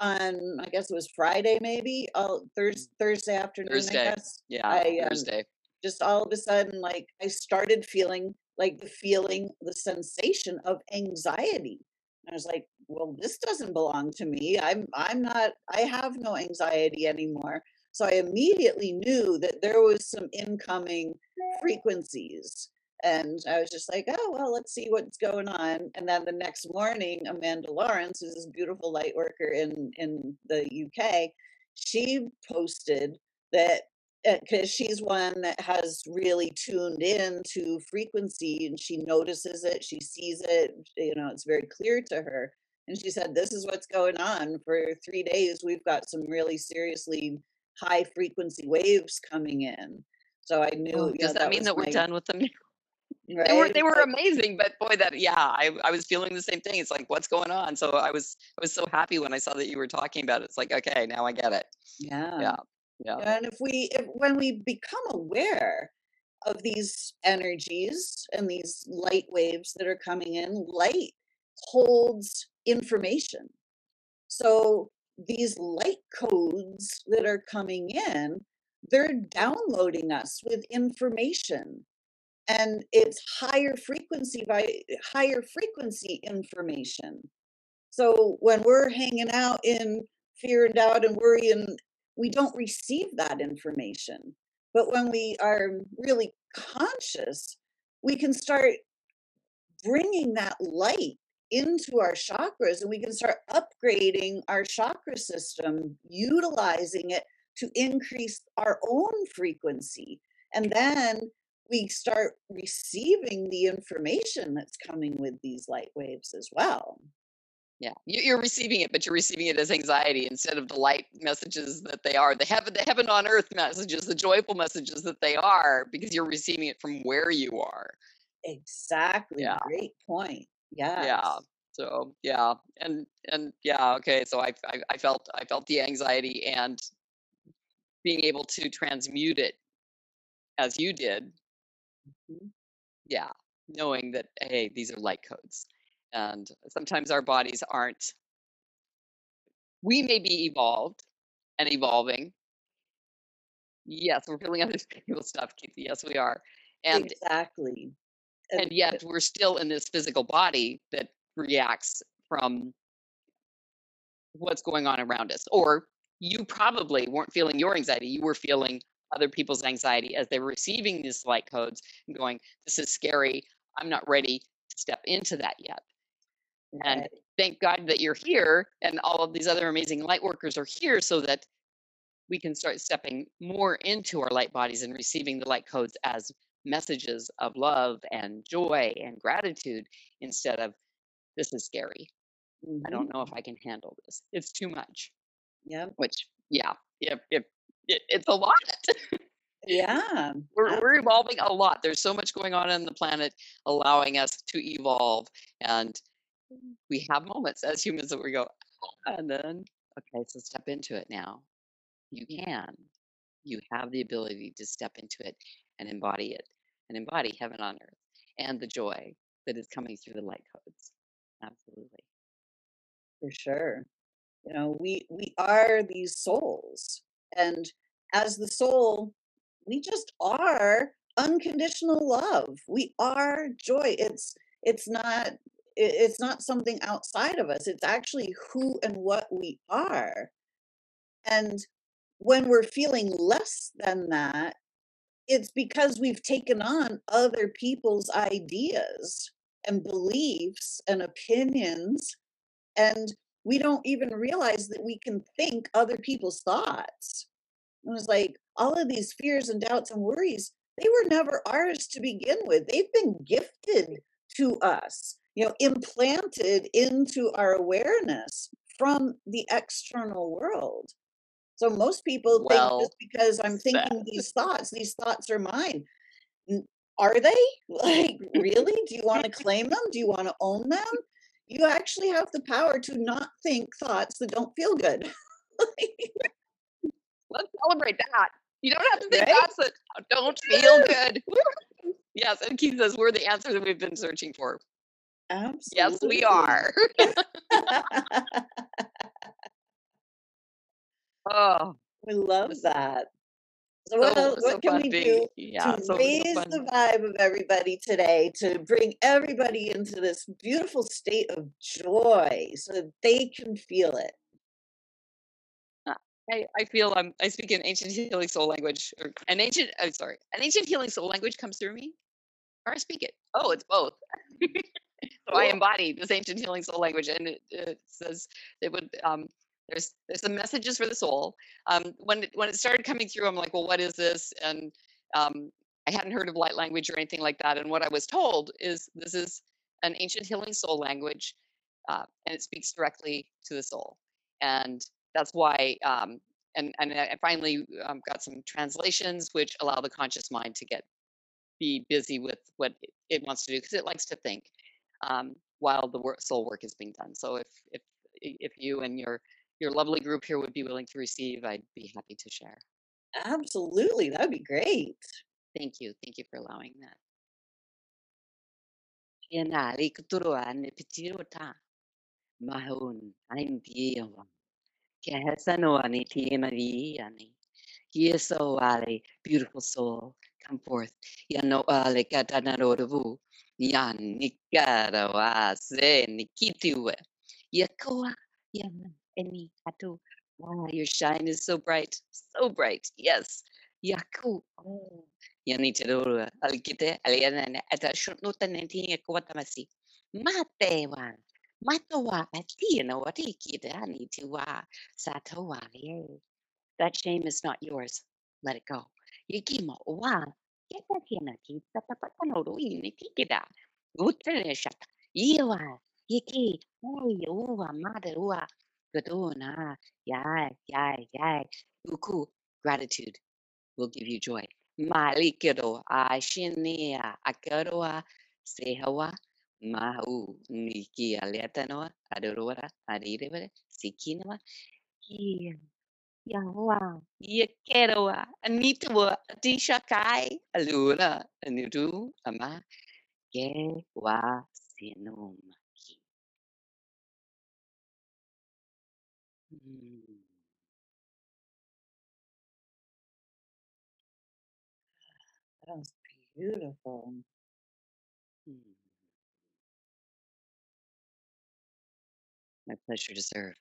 S1: on, I guess it was Friday maybe, uh, Thurs Thursday afternoon, I
S2: thursday
S1: guess,
S2: yeah
S1: I um,
S2: thursday
S1: just all of a sudden, like, I started feeling like the feeling, the sensation of anxiety. And I was like, well, this doesn't belong to me. I'm, I'm not, I have no anxiety anymore. So I immediately knew that there was some incoming frequencies. And I was just like, oh, well, let's see what's going on. And then the next morning, Amanda Lawrence, who's this beautiful light worker in, in the UK, she posted that uh, because she's one that has really tuned in to frequency and she notices it, she sees it, you know, it's very clear to her. And she said, This is what's going on. For three days, we've got some really seriously high frequency waves coming in. So I knew,
S2: oh
S1: you
S2: does
S1: know,
S2: that
S1: that
S2: mean that we're
S1: my
S2: done with them they were they were amazing but boy that yeah i i was feeling the same thing it's like what's going on so i was i was so happy when i saw that you were talking about it it's like okay now i get it
S1: yeah.
S2: yeah yeah
S1: And if we, if, when we become aware of these energies and these light waves that are coming in, light holds information. So these light codes that are coming in, they're downloading us with information and it's higher frequency by higher frequency information. So when we're hanging out in fear and doubt and worry and we don't receive that information. But when we are really conscious, we can start bringing that light into our chakras and we can start upgrading our chakra system, utilizing it to increase our own frequency. And then we start receiving the information that's coming with these light waves as well.
S2: Yeah, you- you're receiving it, but you're receiving it as anxiety instead of the light messages that they are, the heaven, the heaven on earth messages, the joyful messages that they are, because you're receiving it from where you are.
S1: Exactly.
S2: Yeah.
S1: Great point.
S2: Yeah.
S1: Yeah.
S2: So yeah, and and yeah, okay. So I, I I felt I felt the anxiety and being able to transmute it as you did.
S1: Mhm.
S2: Yeah, knowing that hey, these are light codes, and sometimes our bodies aren't. We may be evolved and evolving. Yes, we're feeling other people's stuff. Keith. Yes, we are, and
S1: exactly. And
S2: yet we're still in this physical body that reacts from what's going on around us or you probably weren't feeling your anxiety you were feeling other people's anxiety as they were receiving these light codes and going this is scary i'm not ready to step into that yet. And thank god that you're here and all of these other amazing light workers are here so that we can start stepping more into our light bodies and receiving the light codes as messages of love and joy and gratitude instead of this is scary. I
S1: Mhm.
S2: don't know if i can handle this. It's too much.
S1: Yeah.
S2: which yeah if, if it, it's a lot.
S1: Yeah.
S2: we're, we're evolving a lot. There's so much going on on the planet allowing us to evolve and we have moments as humans that we go "Ah," and then okay so step into it now. You can. You have the ability to step into it and embody it and embody heaven on earth and the joy that is coming through the light codes. Absolutely.
S1: For sure. You know we we are these souls and as the soul we just are unconditional love. We are joy. It's it's not it's not something outside of us. It's actually who and what we are. And when we're feeling less than that it's because we've taken on other people's ideas and beliefs and opinions and we don't even realize that we can think other people's thoughts. It was like all of these fears and doubts and worries, they were never ours to begin with. They've been gifted to us, you know, implanted into our awareness from the external world. So most people think just because I'm thinking these thoughts, these thoughts are mine. Are they? Like, really? Do you want to claim them? Do you want to own them? You actually have the power to not think thoughts that don't feel good.
S2: let's celebrate that. You don't have to think
S1: Right?
S2: thoughts that don't feel good. yes, and Keith says we're the answer that we've been searching for.
S1: Absolutely.
S2: Yes, we are. Oh,
S1: we love that. So
S2: so,
S1: what,
S2: so
S1: can we
S2: being,
S1: do
S2: yeah,
S1: to raise the vibe of everybody today to bring everybody into this beautiful state of joy so that they can feel it?
S2: I, I feel I'm I speak an ancient healing soul language or an ancient I'm sorry an ancient healing soul language comes through me or I speak it oh it's both so I embody this ancient healing soul language and it, it says it would um there's there's some messages for the soul. Um when it, when it started coming through I'm like well what is this? And um I hadn't heard of light language or anything like that. And what I was told is this is an ancient healing soul language uh, and it speaks directly to the soul. And that's why um, and and I finally um, got some translations which allow the conscious mind to get be busy with what it, wants to do because it likes to think um, while the soul work is being done. So if if if you and your your lovely group here would be willing to receive, I'd be happy to share.
S1: Absolutely. That'd be great.
S2: Thank you, thank you for allowing that. Yanari kuturuan pitirota mahun aindiwa kehesanuani tiemariani Yeso ale, beautiful soul, come forth. Yano ale katanarodavu. Yan nikara wa se nikitiwe. Yakoa yan eni hatu. Wow, your shine is so bright, so bright. Yes. Yaku. Oh. Yanitadora. Alkite aliana ata shunnuta nenti yakwatamasi. Matewa. Matawa atina watikita anitiwa. Satowa ye. That shame is not yours. Let it go. Yikimo wa keta kina kita tapatano ini tikida. Utreshata. Iwa Yiki, Oi, Ua, Mother, Gadona, ah, Yai, Yai, Yai, Uku, gratitude will give you joy. Malikiro, Ashinia, Akaroa, Sehawa, Mahu, Niki, Aletanoa, Adorora, Adireva, Sikinawa, Yawa, Yakeroa, Anitawa, Atisha Kai, Aluna, Anudu, Ama, Ge, Wa, Sinumaki. Mm,
S1: That was beautiful.
S2: mm. My pleasure to serve.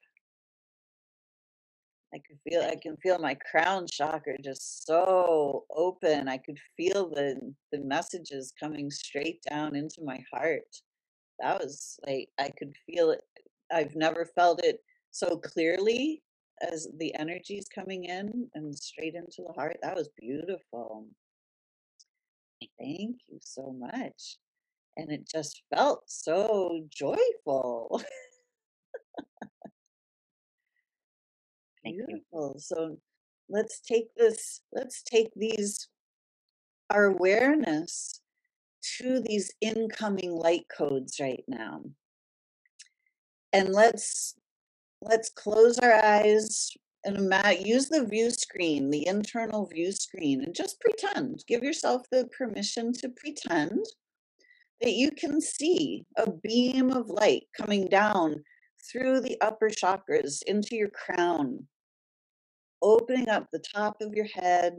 S1: I could feel I
S2: Thank
S1: can feel my crown chakra just so open. I could feel the the messages coming straight down into my heart. That was like I could feel it. I've never felt it so clearly as the energies coming in and straight into the heart. That was beautiful. Thank you so much. And it just felt so joyful.
S2: Thank you.
S1: Beautiful. So let's take this, let's take these, our awareness to these incoming light codes right now. And let's let's close our eyes and use the view screen, the internal view screen, and just pretend. Give yourself the permission to pretend that you can see a beam of light coming down through the upper chakras into your crown, opening up the top of your head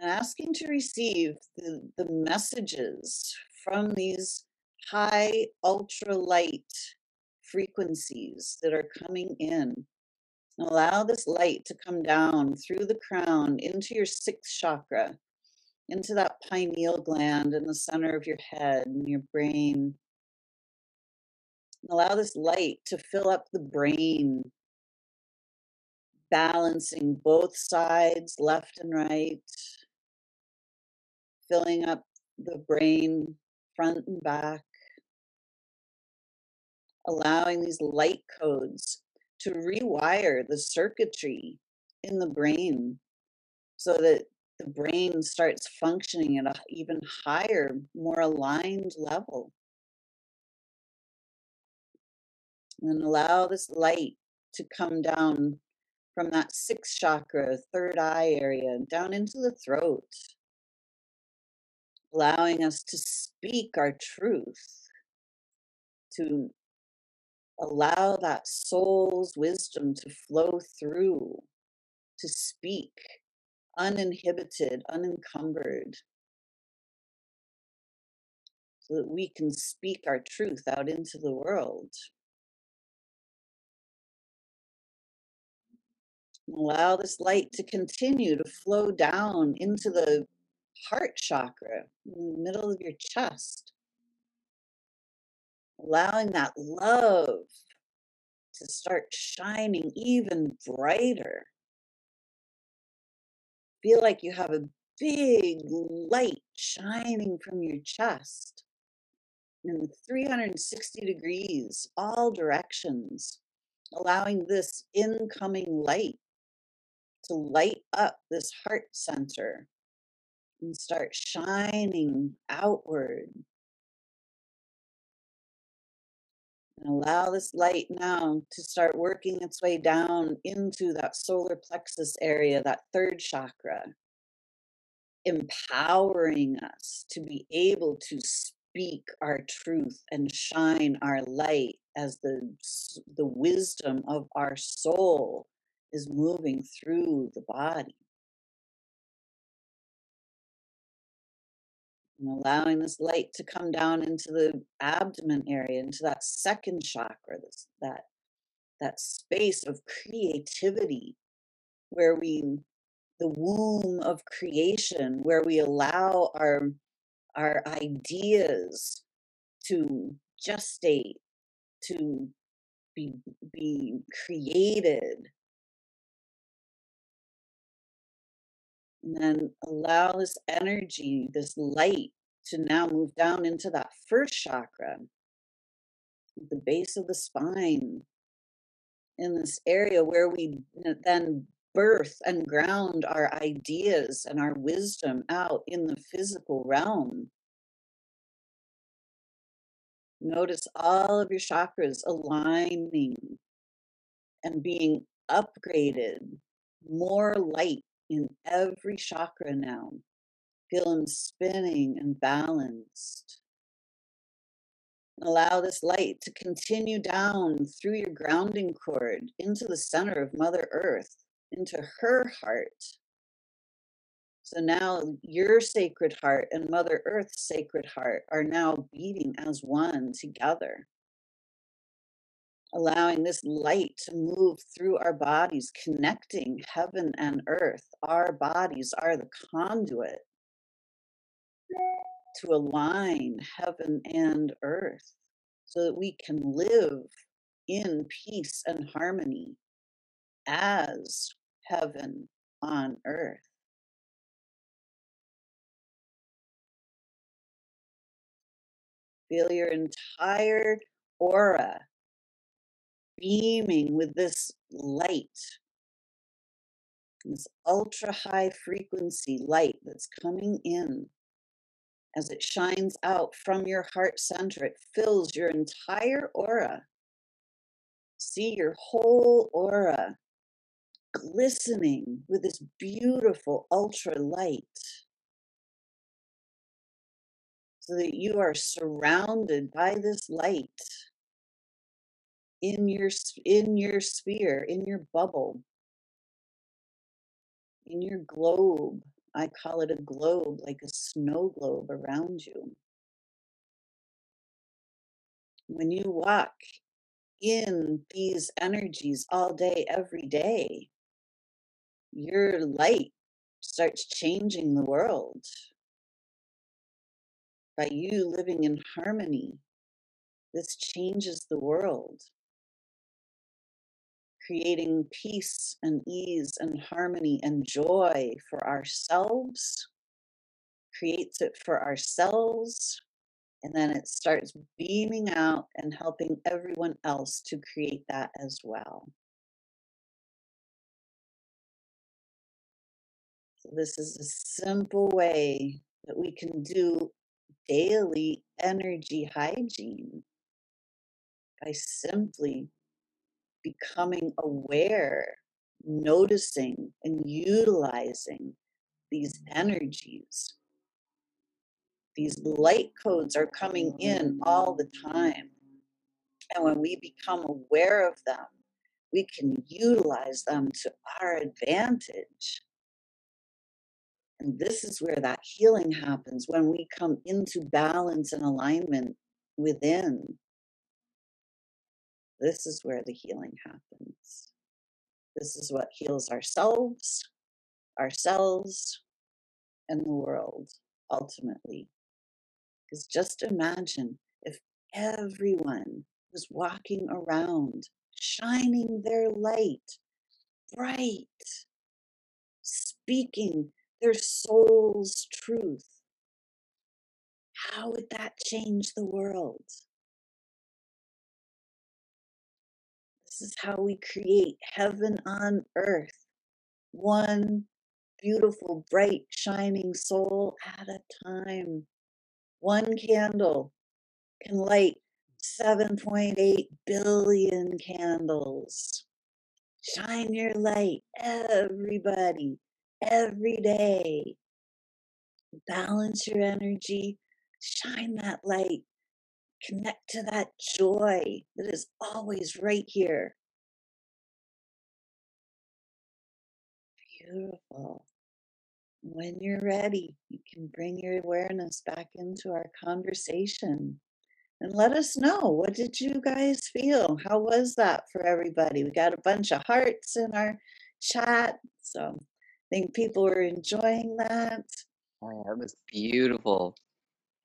S1: and asking to receive the, the messages from these high ultralight frequencies that are coming in. Allow this light to come down through the crown into your sixth chakra, into that pineal gland in the center of your head and your brain. Allow this light to fill up the brain, balancing both sides, left and right, filling up the brain, front and back, allowing these light codes to rewire the circuitry in the brain so that the brain starts functioning at an even higher, more aligned level. And allow this light to come down from that sixth chakra, third eye area, down into the throat, allowing us to speak our truth, to allow that soul's wisdom to flow through, to speak uninhibited, unencumbered, so that we can speak our truth out into the world. Allow this light to continue to flow down into the heart chakra, in the middle of your chest, allowing that love to start shining even brighter. Feel like you have a big light shining from your chest in 360 degrees, all directions, allowing this incoming light to light up this heart center and start shining outward. And allow this light now to start working its way down into that solar plexus area, that third chakra, empowering us to be able to speak our truth and shine our light as the, the wisdom of our soul is moving through the body. And allowing this light to come down into the abdomen area into that second chakra this, that that space of creativity where we the womb of creation where we allow our our ideas to gestate to be be created and then allow this energy this light to now move down into that first chakra, the base of the spine, in this area where we then birth and ground our ideas and our wisdom out in the physical realm. Notice all of your chakras aligning and being upgraded, more light in every chakra now. Feel them spinning and balanced. Allow this light to continue down through your grounding cord into the center of Mother Earth, into her heart. So now your sacred heart and Mother Earth's sacred heart are now beating as one together. Allowing this light to move through our bodies, connecting heaven and earth. Our bodies are the conduit to align heaven and earth so that we can live in peace and harmony as heaven on earth. Feel your entire aura beaming with this light, this ultra high frequency light that's coming in as it shines out from your heart center. It fills your entire aura. See your whole aura glistening with this beautiful ultra light so that you are surrounded by this light in your in your sphere in your bubble in your globe I call it a globe, like a snow globe around you. When you walk in these energies all day, every day, your light starts changing the world. By you living in harmony, this changes the world creating peace and ease and harmony and joy for ourselves, creates it for ourselves, and then it starts beaming out and helping everyone else to create that as well. So this is a simple way that we can do daily energy hygiene by simply becoming aware, noticing, and utilizing these energies. These light codes are coming in all the time. And when we become aware of them, we can utilize them to our advantage. And this is where that healing happens when we come into balance and alignment within. This is where the healing happens. This is what heals ourselves, ourselves, and the world ultimately. Because just imagine if everyone was walking around shining their light bright, speaking their soul's truth. How would that change the world? This is how we create heaven on earth. One beautiful, bright, shining soul at a time. One candle can light 7.8 billion candles. Shine your light, everybody, every day. Balance your energy, shine that light Connect to that joy that is always right here. Beautiful. When you're ready, you can bring your awareness back into our conversation and let us know what did you guys feel how was that for everybody we got a bunch of hearts in our chat so i think people were enjoying that
S2: oh that was beautiful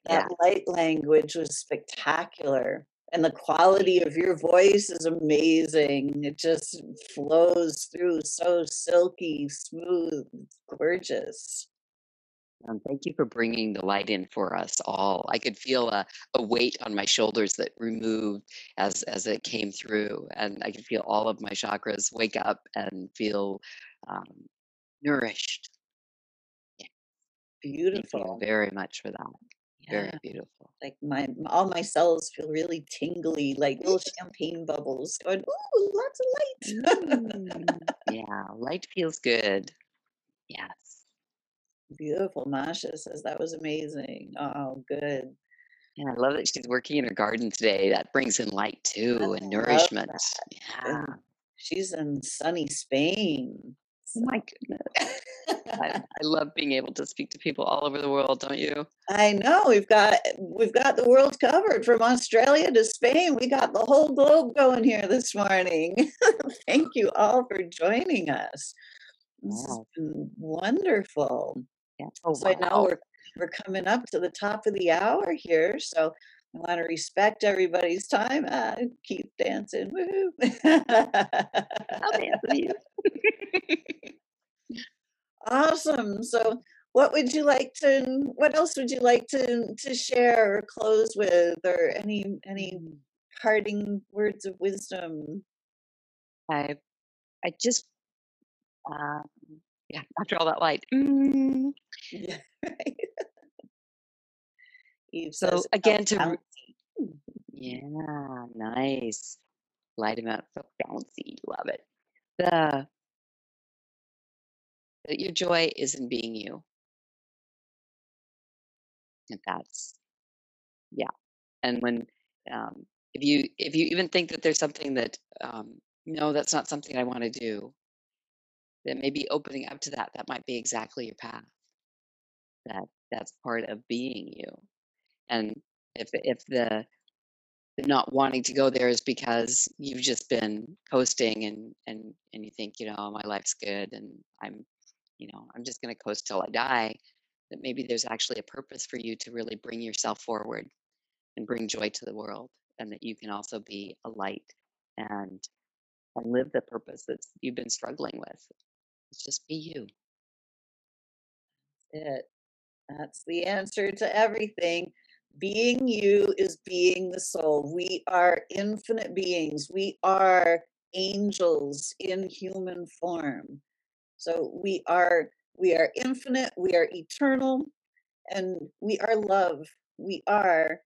S1: that yeah. light language was spectacular. And the quality of your voice is amazing. It just flows through so silky, smooth, gorgeous.
S2: Um, thank you for bringing the light in for us all. I could feel a, a weight on my shoulders that removed as as it came through, and I could feel all of my chakras wake up and feel um, nourished. Yeah, thank you
S1: Beautiful.
S2: very much for that. Very beautiful.
S1: Like my all my cells feel really tingly, like little champagne bubbles going, ooh, lots of light.
S2: Mm, yeah, light feels good. Yes.
S1: Beautiful. Masha says that was amazing. Oh, good.
S2: And I love that she's working in her garden today. That brings in light too and nourishment. Yeah.
S1: And she's in sunny Spain.
S2: Oh my goodness. I, I love being able to speak to people all over the world, don't you?
S1: I know we've got we've got the world covered from Australia to Spain. We got the whole globe going here this morning. Thank you all for joining us. This has been wonderful.
S2: Yeah. Oh,
S1: So I know we're we're coming up to the top of the hour here, so I want to respect everybody's time. Ah, keep dancing. Woo!
S2: I'll dance with you.
S1: awesome. So what would you like to what else would you like to to share or close with or any any
S2: Mm,
S1: parting words of wisdom?
S2: I I just um, yeah, after all that light. mm,
S1: Yeah, right.
S2: So
S1: says it felt
S2: again to
S1: bouncy.
S2: yeah, nice. Light amount so bouncy. Love it. The that your joy is in being you. And that's yeah. And when um if you if you even think that there's something that um no, that's not something I want to do, then maybe opening up to that, that might be exactly your path. That that's part of being you. And if if the the not wanting to go there is because you've just been coasting and and and you think you know my life's good and i'm you know i'm just going to coast till i die that maybe there's actually a purpose for you to really bring yourself forward and bring joy to the world and that you can also be a light and and live the purpose that you've been struggling with it's just be you
S1: it. That's the answer to everything. Being you is being the soul. We are infinite beings. We are angels in human form. So we are we are infinite, we are eternal, and we are love. We are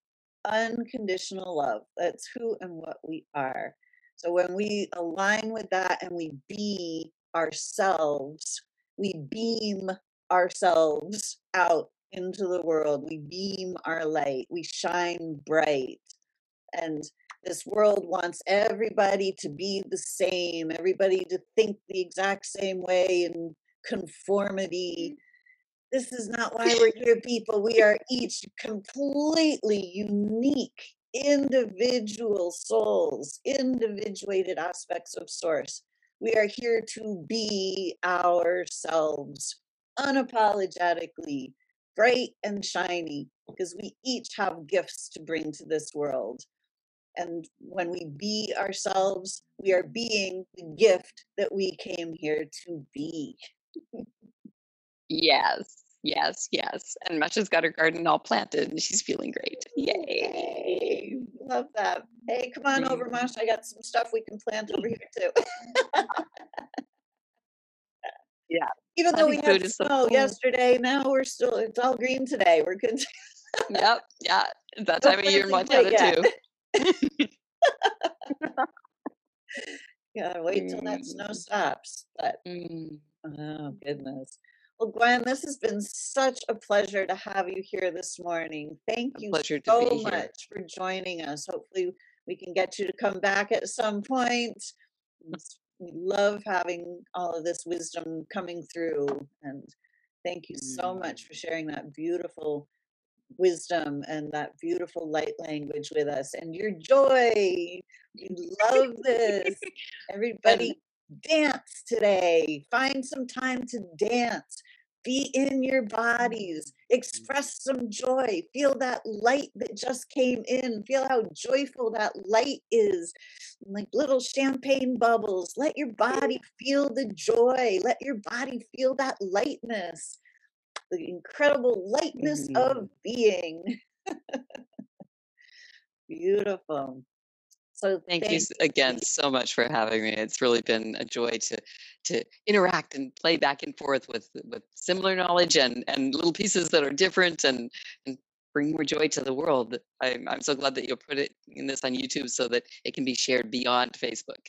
S1: unconditional love. That's who and what we are. So when we align with that and we be ourselves, we beam ourselves out into the world. We beam our light. We shine bright. And this world wants everybody to be the same, everybody to think the exact same way and conformity. Mm-hmm. This is not why we're here, people. We are each completely unique, individual souls, individuated aspects of Source. We are here to be ourselves unapologetically, bright and shiny, because we each have gifts to bring to this world. And when we be ourselves, we are being the gift that we came here to be.
S2: yes yes yes and masha's got her garden all planted and she's feeling great yay
S1: Yay! Love that. Hey, come on over,
S2: mm-hmm.
S1: Masha. I got some stuff we can plant over here too.
S2: Yeah,
S1: Even though we had
S2: so
S1: snow yesterday, now we're still it's all green today. We're good.
S2: yep yeah it's that time of year in montana
S1: quite
S2: too
S1: Gotta wait till that snow
S2: Mm,
S1: stops. But
S2: mm.
S1: oh goodness. Well, Gwen, this has been such a pleasure to have you here this morning. Thank
S2: a
S1: you so much for joining us. Hopefully, we can get you to come back at some point. We love having all of this wisdom coming through. And thank you so much
S2: Mm.
S1: for sharing that beautiful wisdom and that beautiful light language with us and your joy. We love this. Everybody dance today. Find some time to dance. Be in your bodies. Mm-hmm. Express some joy. Feel that light that just came in. Feel how joyful that light is. Like little champagne bubbles. Let your body feel the joy. Let your body feel that lightness. The incredible lightness
S2: Mhm.
S1: of being. Beautiful. So
S2: Thank you s- again so much for having me. It's really been a joy to to interact and play back and forth with with similar knowledge and and little pieces that are different and and bring more joy to the world. I'm I'm so glad that you'll put it in this on YouTube so that it can be shared beyond Facebook.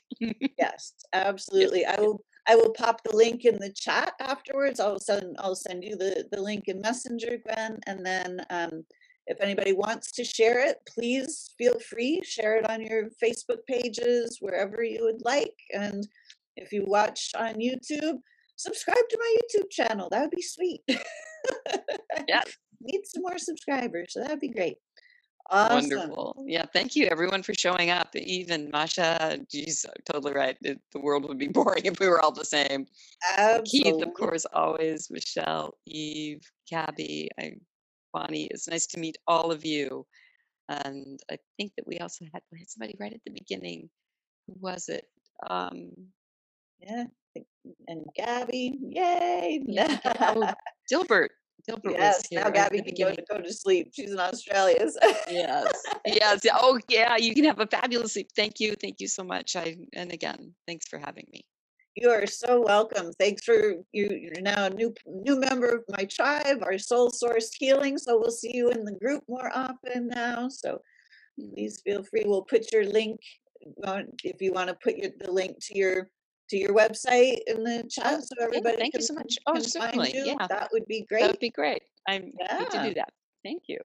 S1: Yes, absolutely. I will I will pop the link in the chat afterwards. I'll send I'll send you the, the link in Messenger, Gwen. And then um, if anybody wants to share it, please feel free. Share it on your Facebook pages, wherever you would like. And if you watch on YouTube, subscribe to my YouTube channel. That would be sweet.
S2: Yeah.
S1: Need some more subscribers, so that'd be great. Awesome.
S2: Wonderful. Yeah, thank you everyone for showing up. Even Masha, geez, totally right. It, the world would be boring if we were all the same. Keith, of course, always, Michelle, Eve, Gabby, I, Bonnie. It's nice to meet all of you. And I think that we also had, we had somebody right at the beginning. Who was it? Um,
S1: Yeah. And Gabby, yay.
S2: Yeah, oh, Dilbert. Dilbert
S1: yes, now Gabby can go to, go to sleep. She's in Australia. so-
S2: Yes, yes. Oh, yeah. You can have a fabulous sleep. Thank you. Thank you so much. I and again, thanks for having me.
S1: You are so welcome. Thanks for you. You're now a new new member of my tribe, our soul source healing. So we'll see you in the group more often now. So hmm. please feel free. We'll put your link if you want to put your, the link to your to your website in the chat so everybody
S2: thank you so much. Oh, certainly,
S1: you.
S2: yeah.
S1: That would be great.
S2: that would be great. I'm happy to do that. Thank you.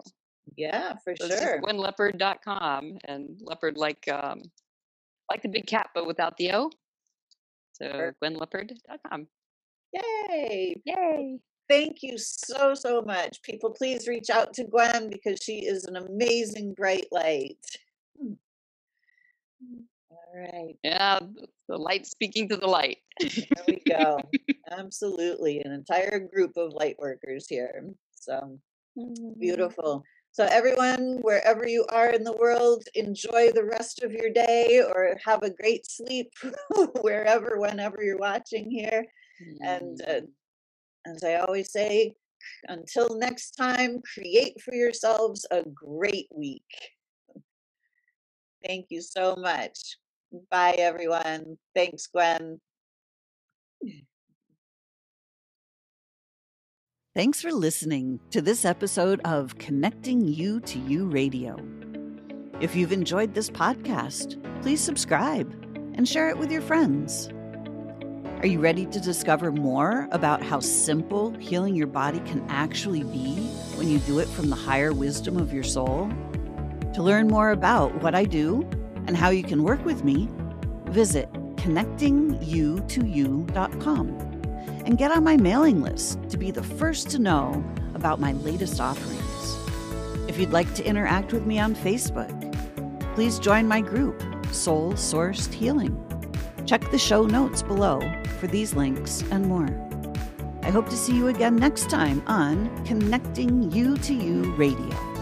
S1: yeah, for
S2: So
S1: sure.
S2: gwenlepard.com and leopard like um like the big cat but without the O. So
S1: Sure.
S2: gwenlepard.com.
S1: Yay.
S2: Yay.
S1: Thank you so, so much. People, please reach out to Gwen because she is an amazing bright light. Right,
S2: Yeah, the light speaking to the light.
S1: there we go. Absolutely. An entire group of light workers here. So beautiful. So, everyone, wherever you are in the world, enjoy the rest of your day or have a great sleep wherever, whenever you're watching here. And uh, as I always say, until next time, create for yourselves a great week. Thank you so much. Bye, everyone. Thanks, Gwen. Mm.
S3: Thanks for listening to this episode of Connecting You to You Radio. If you've enjoyed this podcast, please subscribe and share it with your friends. Are you ready to discover more about how simple healing your body can actually be when you do it from the higher wisdom of your soul? To learn more about what I do and how you can work with me, visit connectingyoutoyou.com and get on my mailing list to be the first to know about my latest offerings. If you'd like to interact with me on Facebook, please join my group, Soul Sourced Healing. Check the show notes below for these links and more. I hope to see you again next time on Connecting You to You Radio.